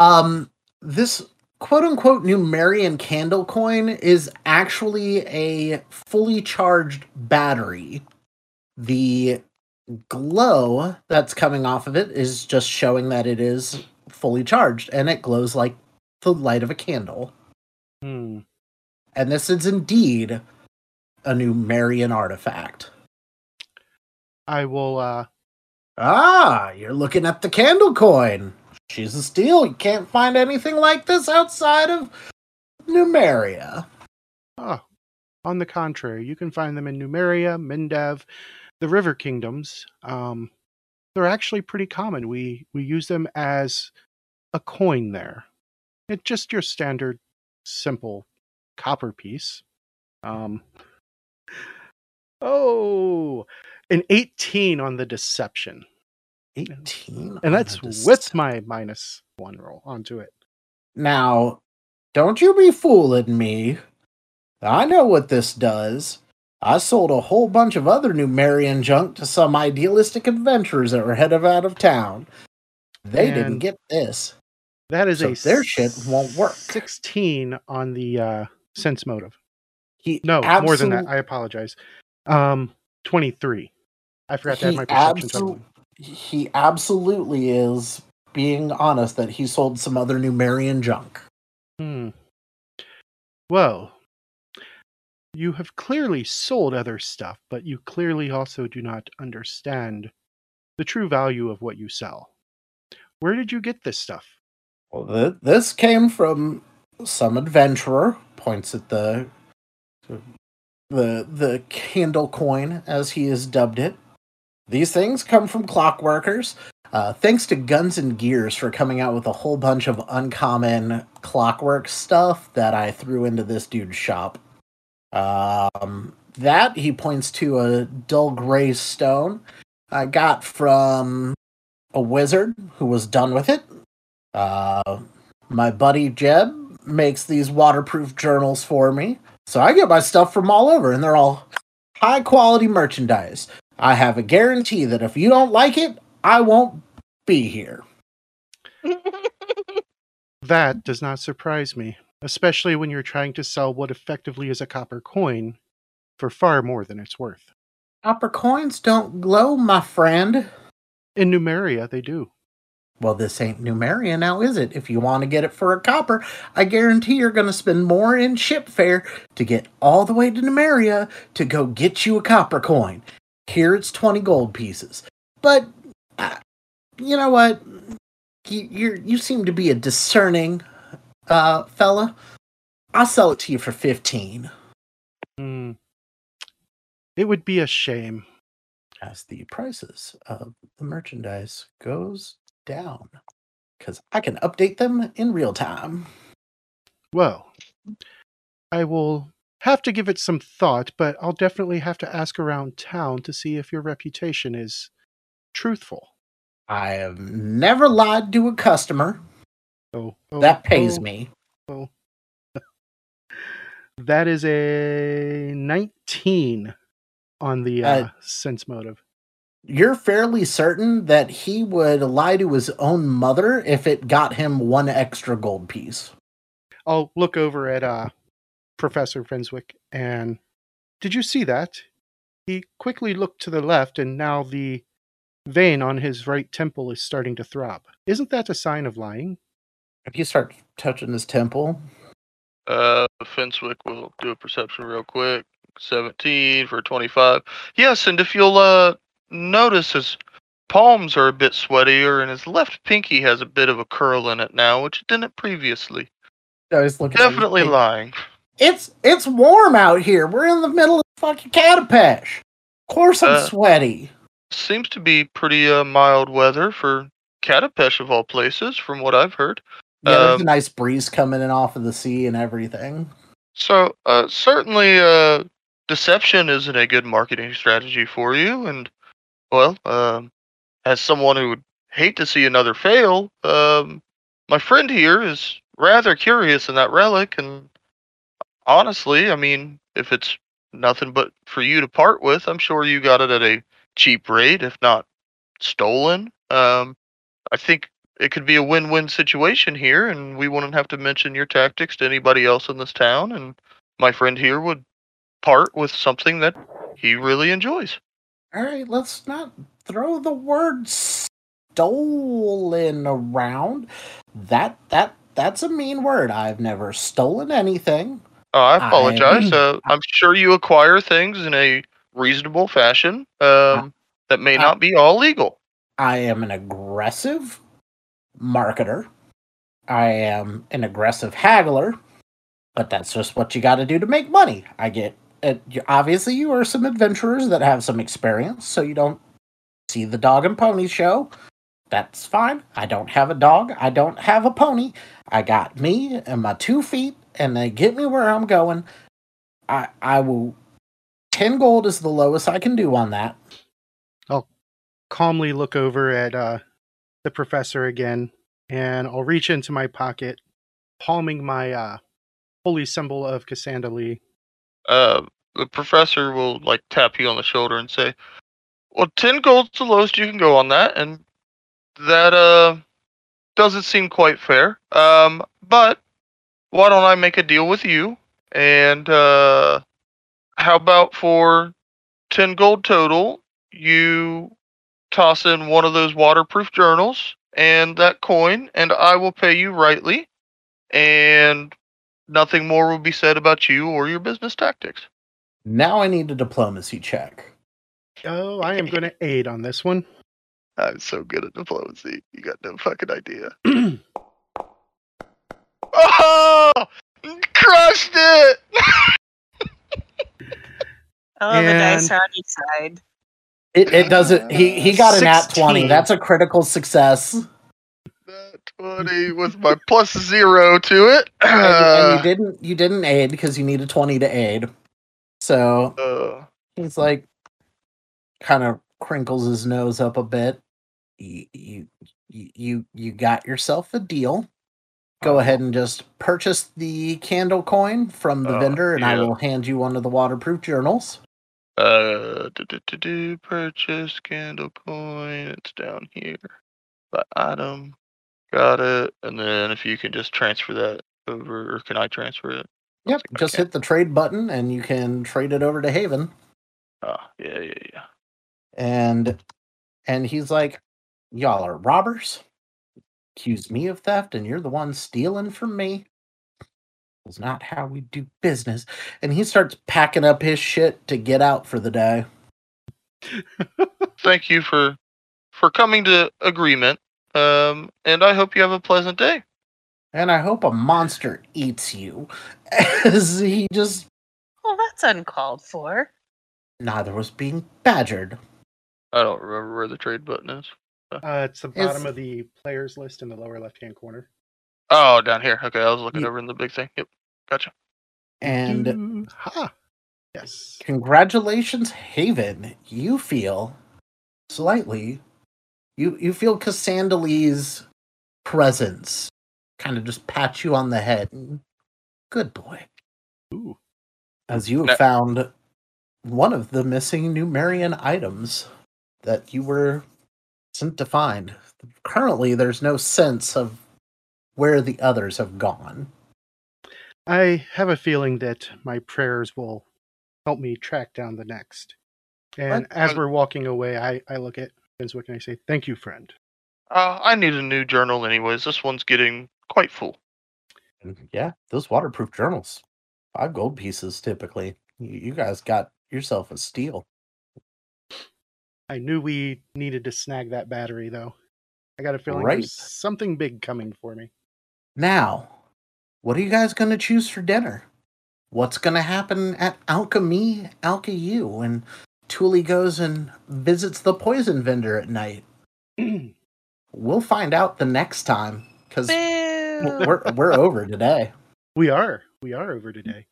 [SPEAKER 1] Um, this quote unquote Numerian candle coin is actually a fully charged battery. The glow that's coming off of it is just showing that it is fully charged and it glows like the light of a candle.
[SPEAKER 2] Hmm.
[SPEAKER 1] And this is indeed a Numerian artifact.
[SPEAKER 2] I will uh
[SPEAKER 1] Ah, you're looking at the candle coin. She's a steal. You can't find anything like this outside of Numeria.
[SPEAKER 2] Oh, on the contrary, you can find them in Numeria, Mendev, the River Kingdoms. Um, they're actually pretty common. We we use them as a coin there. It's just your standard, simple copper piece. Um, oh, an 18 on the deception,
[SPEAKER 1] 18.
[SPEAKER 2] and that's with my minus one roll onto it.
[SPEAKER 1] Now, don't you be fooling me. I know what this does. I sold a whole bunch of other Numerian junk to some idealistic adventurers that were headed out of town. They didn't get this.
[SPEAKER 2] That is
[SPEAKER 1] So
[SPEAKER 2] a
[SPEAKER 1] their shit won't work.
[SPEAKER 2] 16 on the uh, sense motive.
[SPEAKER 1] He
[SPEAKER 2] No, more than that. I apologize. Um, 23. I forgot to add my perception.
[SPEAKER 1] absolu- he absolutely is being honest that he sold some other Numerian junk.
[SPEAKER 2] Hmm. Well, you have clearly sold other stuff, but you clearly also do not understand the true value of what you sell. Where did you get this stuff?
[SPEAKER 1] Well, th- this came from some adventurer. Points at the the the candle coin, as he has dubbed it. These things come from clockworkers. Uh, thanks to Guns and Gears for coming out with a whole bunch of uncommon clockwork stuff that I threw into this dude's shop. Um, that he points to a dull gray stone I got from a wizard who was done with it. Uh, my buddy Jeb makes these waterproof journals for me. So I get my stuff from all over, and they're all high quality merchandise. I have a guarantee that if you don't like it, I won't be here.
[SPEAKER 2] That does not surprise me, especially when you're trying to sell what effectively is a copper coin for far more than it's worth.
[SPEAKER 1] Copper coins don't glow, my friend.
[SPEAKER 2] In Numeria, they do.
[SPEAKER 1] Well, this ain't Numeria now, is it? If you want to get it for a copper, I guarantee you're going to spend more in ship fare to get all the way to Numeria to go get you a copper coin. Here it's 20 gold pieces. But, uh, you know what? You, you're, you seem to be a discerning uh, fella. I'll sell it to you for 15.
[SPEAKER 2] Hmm. It would be a shame.
[SPEAKER 1] As the prices of the merchandise goes down. Because I can update them in real time.
[SPEAKER 2] Well, I will have to give it some thought, but I'll definitely have to ask around town to see if your reputation is truthful.
[SPEAKER 1] I have never lied to a customer.
[SPEAKER 2] Oh, oh,
[SPEAKER 1] that pays
[SPEAKER 2] oh,
[SPEAKER 1] me.
[SPEAKER 2] Oh. that is a 19 on the uh,
[SPEAKER 1] Uh,
[SPEAKER 2] sense motive.
[SPEAKER 1] You're fairly certain that he would lie to his own mother if it got him one extra gold piece.
[SPEAKER 2] I'll look over at uh, Professor Fenswick and did you see that? He quickly looked to the left and now the vein on his right temple is starting to throb. Isn't that a sign of lying?
[SPEAKER 1] If you start touching his temple,
[SPEAKER 4] Uh, Fenswick will do a perception real quick. 17 for 25. Yes, and if you'll uh notice his palms are a bit sweatier and his left pinky has a bit of a curl in it now, which it didn't previously.
[SPEAKER 1] I was looking
[SPEAKER 4] Definitely lying.
[SPEAKER 1] It's it's warm out here. We're in the middle of fucking Katapesh. Of course I'm
[SPEAKER 4] Uh,
[SPEAKER 1] sweaty.
[SPEAKER 4] Seems to be pretty uh, mild weather for Katapesh of all places, from what I've heard.
[SPEAKER 1] Yeah, there's a
[SPEAKER 4] um,
[SPEAKER 1] nice breeze coming in off of the sea and everything.
[SPEAKER 4] So uh, certainly, uh, deception isn't a good marketing strategy for you. And well, um, as someone who would hate to see another fail, um, my friend here is rather curious in that relic. And honestly, I mean, if it's nothing but for you to part with, I'm sure you got it at a cheap rate, if not stolen. Um, I think it could be a win-win situation here, and we wouldn't have to mention your tactics to anybody else in this town. And my friend here would part with something that he really enjoys.
[SPEAKER 1] All right, let's not throw the word stolen around. That that that's a mean word. I've never stolen anything.
[SPEAKER 4] Oh, I
[SPEAKER 1] I-
[SPEAKER 4] apologize. uh, I'm sure you acquire things in a reasonable fashion um, that may
[SPEAKER 1] I-
[SPEAKER 4] not be all legal.
[SPEAKER 1] I am an aggressive marketer. I am an aggressive haggler, but that's just what you got to do to make money. I get it. Obviously, you are some adventurers that have some experience, so you don't see the dog and pony show. That's fine. I don't have a dog. I don't have a pony. I got me and my two feet, and they get me where I'm going. I I will. Ten gold is the lowest I can do on that.
[SPEAKER 2] I'll calmly look over at uh, the professor again, and I'll reach into my pocket, palming my uh, holy symbol of Casandalee.
[SPEAKER 4] Uh, the professor will like tap you on the shoulder and say, "Well, ten gold's the lowest you can go on that, and that uh doesn't seem quite fair. Um, but why don't I make a deal with you? And uh, how about for ten gold total, you toss in one of those waterproof journals and that coin, and I will pay you rightly, and nothing more will be said about you or your business tactics."
[SPEAKER 1] Now I need a diplomacy check.
[SPEAKER 2] Oh, I am going to aid on this one.
[SPEAKER 4] I'm so good at diplomacy. You got no fucking idea. Oh, crushed it!
[SPEAKER 3] I love the dice
[SPEAKER 2] And-
[SPEAKER 3] on each side.
[SPEAKER 1] It, it doesn't. He he got an at twenty. That's a critical success.
[SPEAKER 4] That twenty with my plus zero to it.
[SPEAKER 1] And, and you didn't you didn't aid because you need a twenty to aid. So
[SPEAKER 4] uh,
[SPEAKER 1] he's like, kind of crinkles his nose up a bit. You you you you got yourself a deal. Go
[SPEAKER 4] Oh.
[SPEAKER 1] ahead and just purchase the candle coin from the
[SPEAKER 4] Oh,
[SPEAKER 1] vendor, and I
[SPEAKER 4] yeah.
[SPEAKER 1] will hand you one of the waterproof journals.
[SPEAKER 4] uh, do, do, do, do, purchase candle coin. It's down here. By item. Got it. And then if you can just transfer that over, or can I transfer it?
[SPEAKER 1] Yep. Just
[SPEAKER 4] can.
[SPEAKER 1] hit the trade button, and you can trade it over to Haven.
[SPEAKER 4] Oh, yeah, yeah, yeah.
[SPEAKER 1] and and he's like y'all are robbers accuse me of theft and you're the one stealing from me it's not how we do business and he starts packing up his shit to get out for the day
[SPEAKER 4] Thank you for for coming to agreement. Um, and I hope you have a pleasant day.
[SPEAKER 1] And i hope a monster eats you as he just
[SPEAKER 3] Well, that's uncalled for.
[SPEAKER 1] neither was being badgered
[SPEAKER 4] I don't remember where the trade button is.
[SPEAKER 2] Uh, it's the
[SPEAKER 1] It's-
[SPEAKER 2] bottom of the players list in the lower left hand corner.
[SPEAKER 4] Oh, down here. Okay, I was looking
[SPEAKER 1] Ye-
[SPEAKER 4] over in the big thing. Yep, gotcha.
[SPEAKER 1] and
[SPEAKER 2] Doo- ha! Yes.
[SPEAKER 1] congratulations haven you feel slightly you you feel Casandalee's presence kind of just pat you on the head good boy
[SPEAKER 2] Ooh.
[SPEAKER 1] as you have
[SPEAKER 4] Now-
[SPEAKER 1] found one of the missing numerian items that you were sent to find currently there's no sense of where the others have gone
[SPEAKER 2] I have a feeling that my prayers will help me track down the next. And
[SPEAKER 1] What?
[SPEAKER 2] as we're walking away, I, I look at Finswick and I say, Thank you, friend.
[SPEAKER 4] Uh, I need a new journal, anyways. This one's getting quite full.
[SPEAKER 1] Yeah those waterproof journals five gold pieces typically You you guys got yourself a steal.
[SPEAKER 2] I knew we needed to snag that battery, though. I got a feeling
[SPEAKER 1] Right.
[SPEAKER 2] there's something big coming for me.
[SPEAKER 1] Now, what are you guys going to choose for dinner? What's going to happen at Alchemy, Alka you when Thule goes and visits the poison vendor at night? We'll find out the next time because
[SPEAKER 3] Boo!
[SPEAKER 1] we're we're over today.
[SPEAKER 2] we are. We are over today.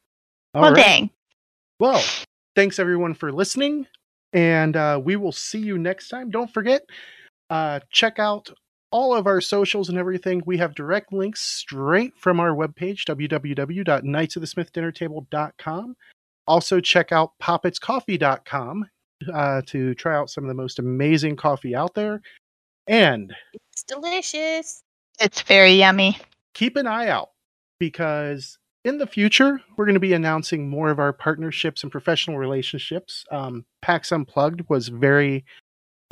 [SPEAKER 2] All
[SPEAKER 5] well,
[SPEAKER 2] right.
[SPEAKER 5] dang.
[SPEAKER 2] Well, thanks everyone for listening, and uh, we will see you next time. Don't forget, uh, check out all of our socials and everything. We have direct links straight from our webpage, www.knightsofthesmithdinnertable.com. Also, check out poppetscoffee.com uh, to try out some of the most amazing coffee out there. And
[SPEAKER 3] It's delicious.
[SPEAKER 5] It's very yummy.
[SPEAKER 2] Keep an eye out because in the future we're going to be announcing more of our partnerships and professional relationships um, pax unplugged was very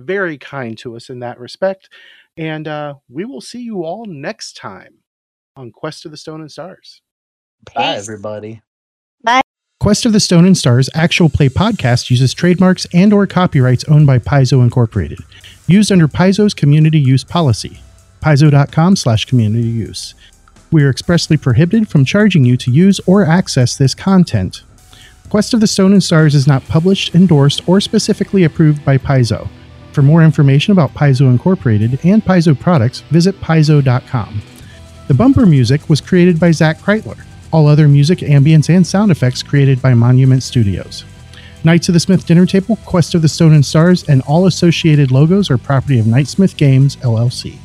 [SPEAKER 2] very kind to us in that respect and uh, we will see you all next time on quest of the stone and stars
[SPEAKER 1] Bye, everybody. Bye.
[SPEAKER 2] Quest of the Stone and Stars actual play podcast uses trademarks and or copyrights owned by Paizo Incorporated, used under Paizo's community use policy. Paizo.com slash community use. We are expressly prohibited from charging you to use or access this content. Quest of the Stone and Stars is not published, endorsed, or specifically approved by Paizo. For more information about Paizo Incorporated and Paizo products, visit Paizo.com. The bumper music was created by Zac Kreitler. All other music, ambience, and sound effects created by Monument Studios. Knights of the Smith Dinner Table, Quest of the Stone and Stars, and all associated logos are property of Knightsmith Games, LLC.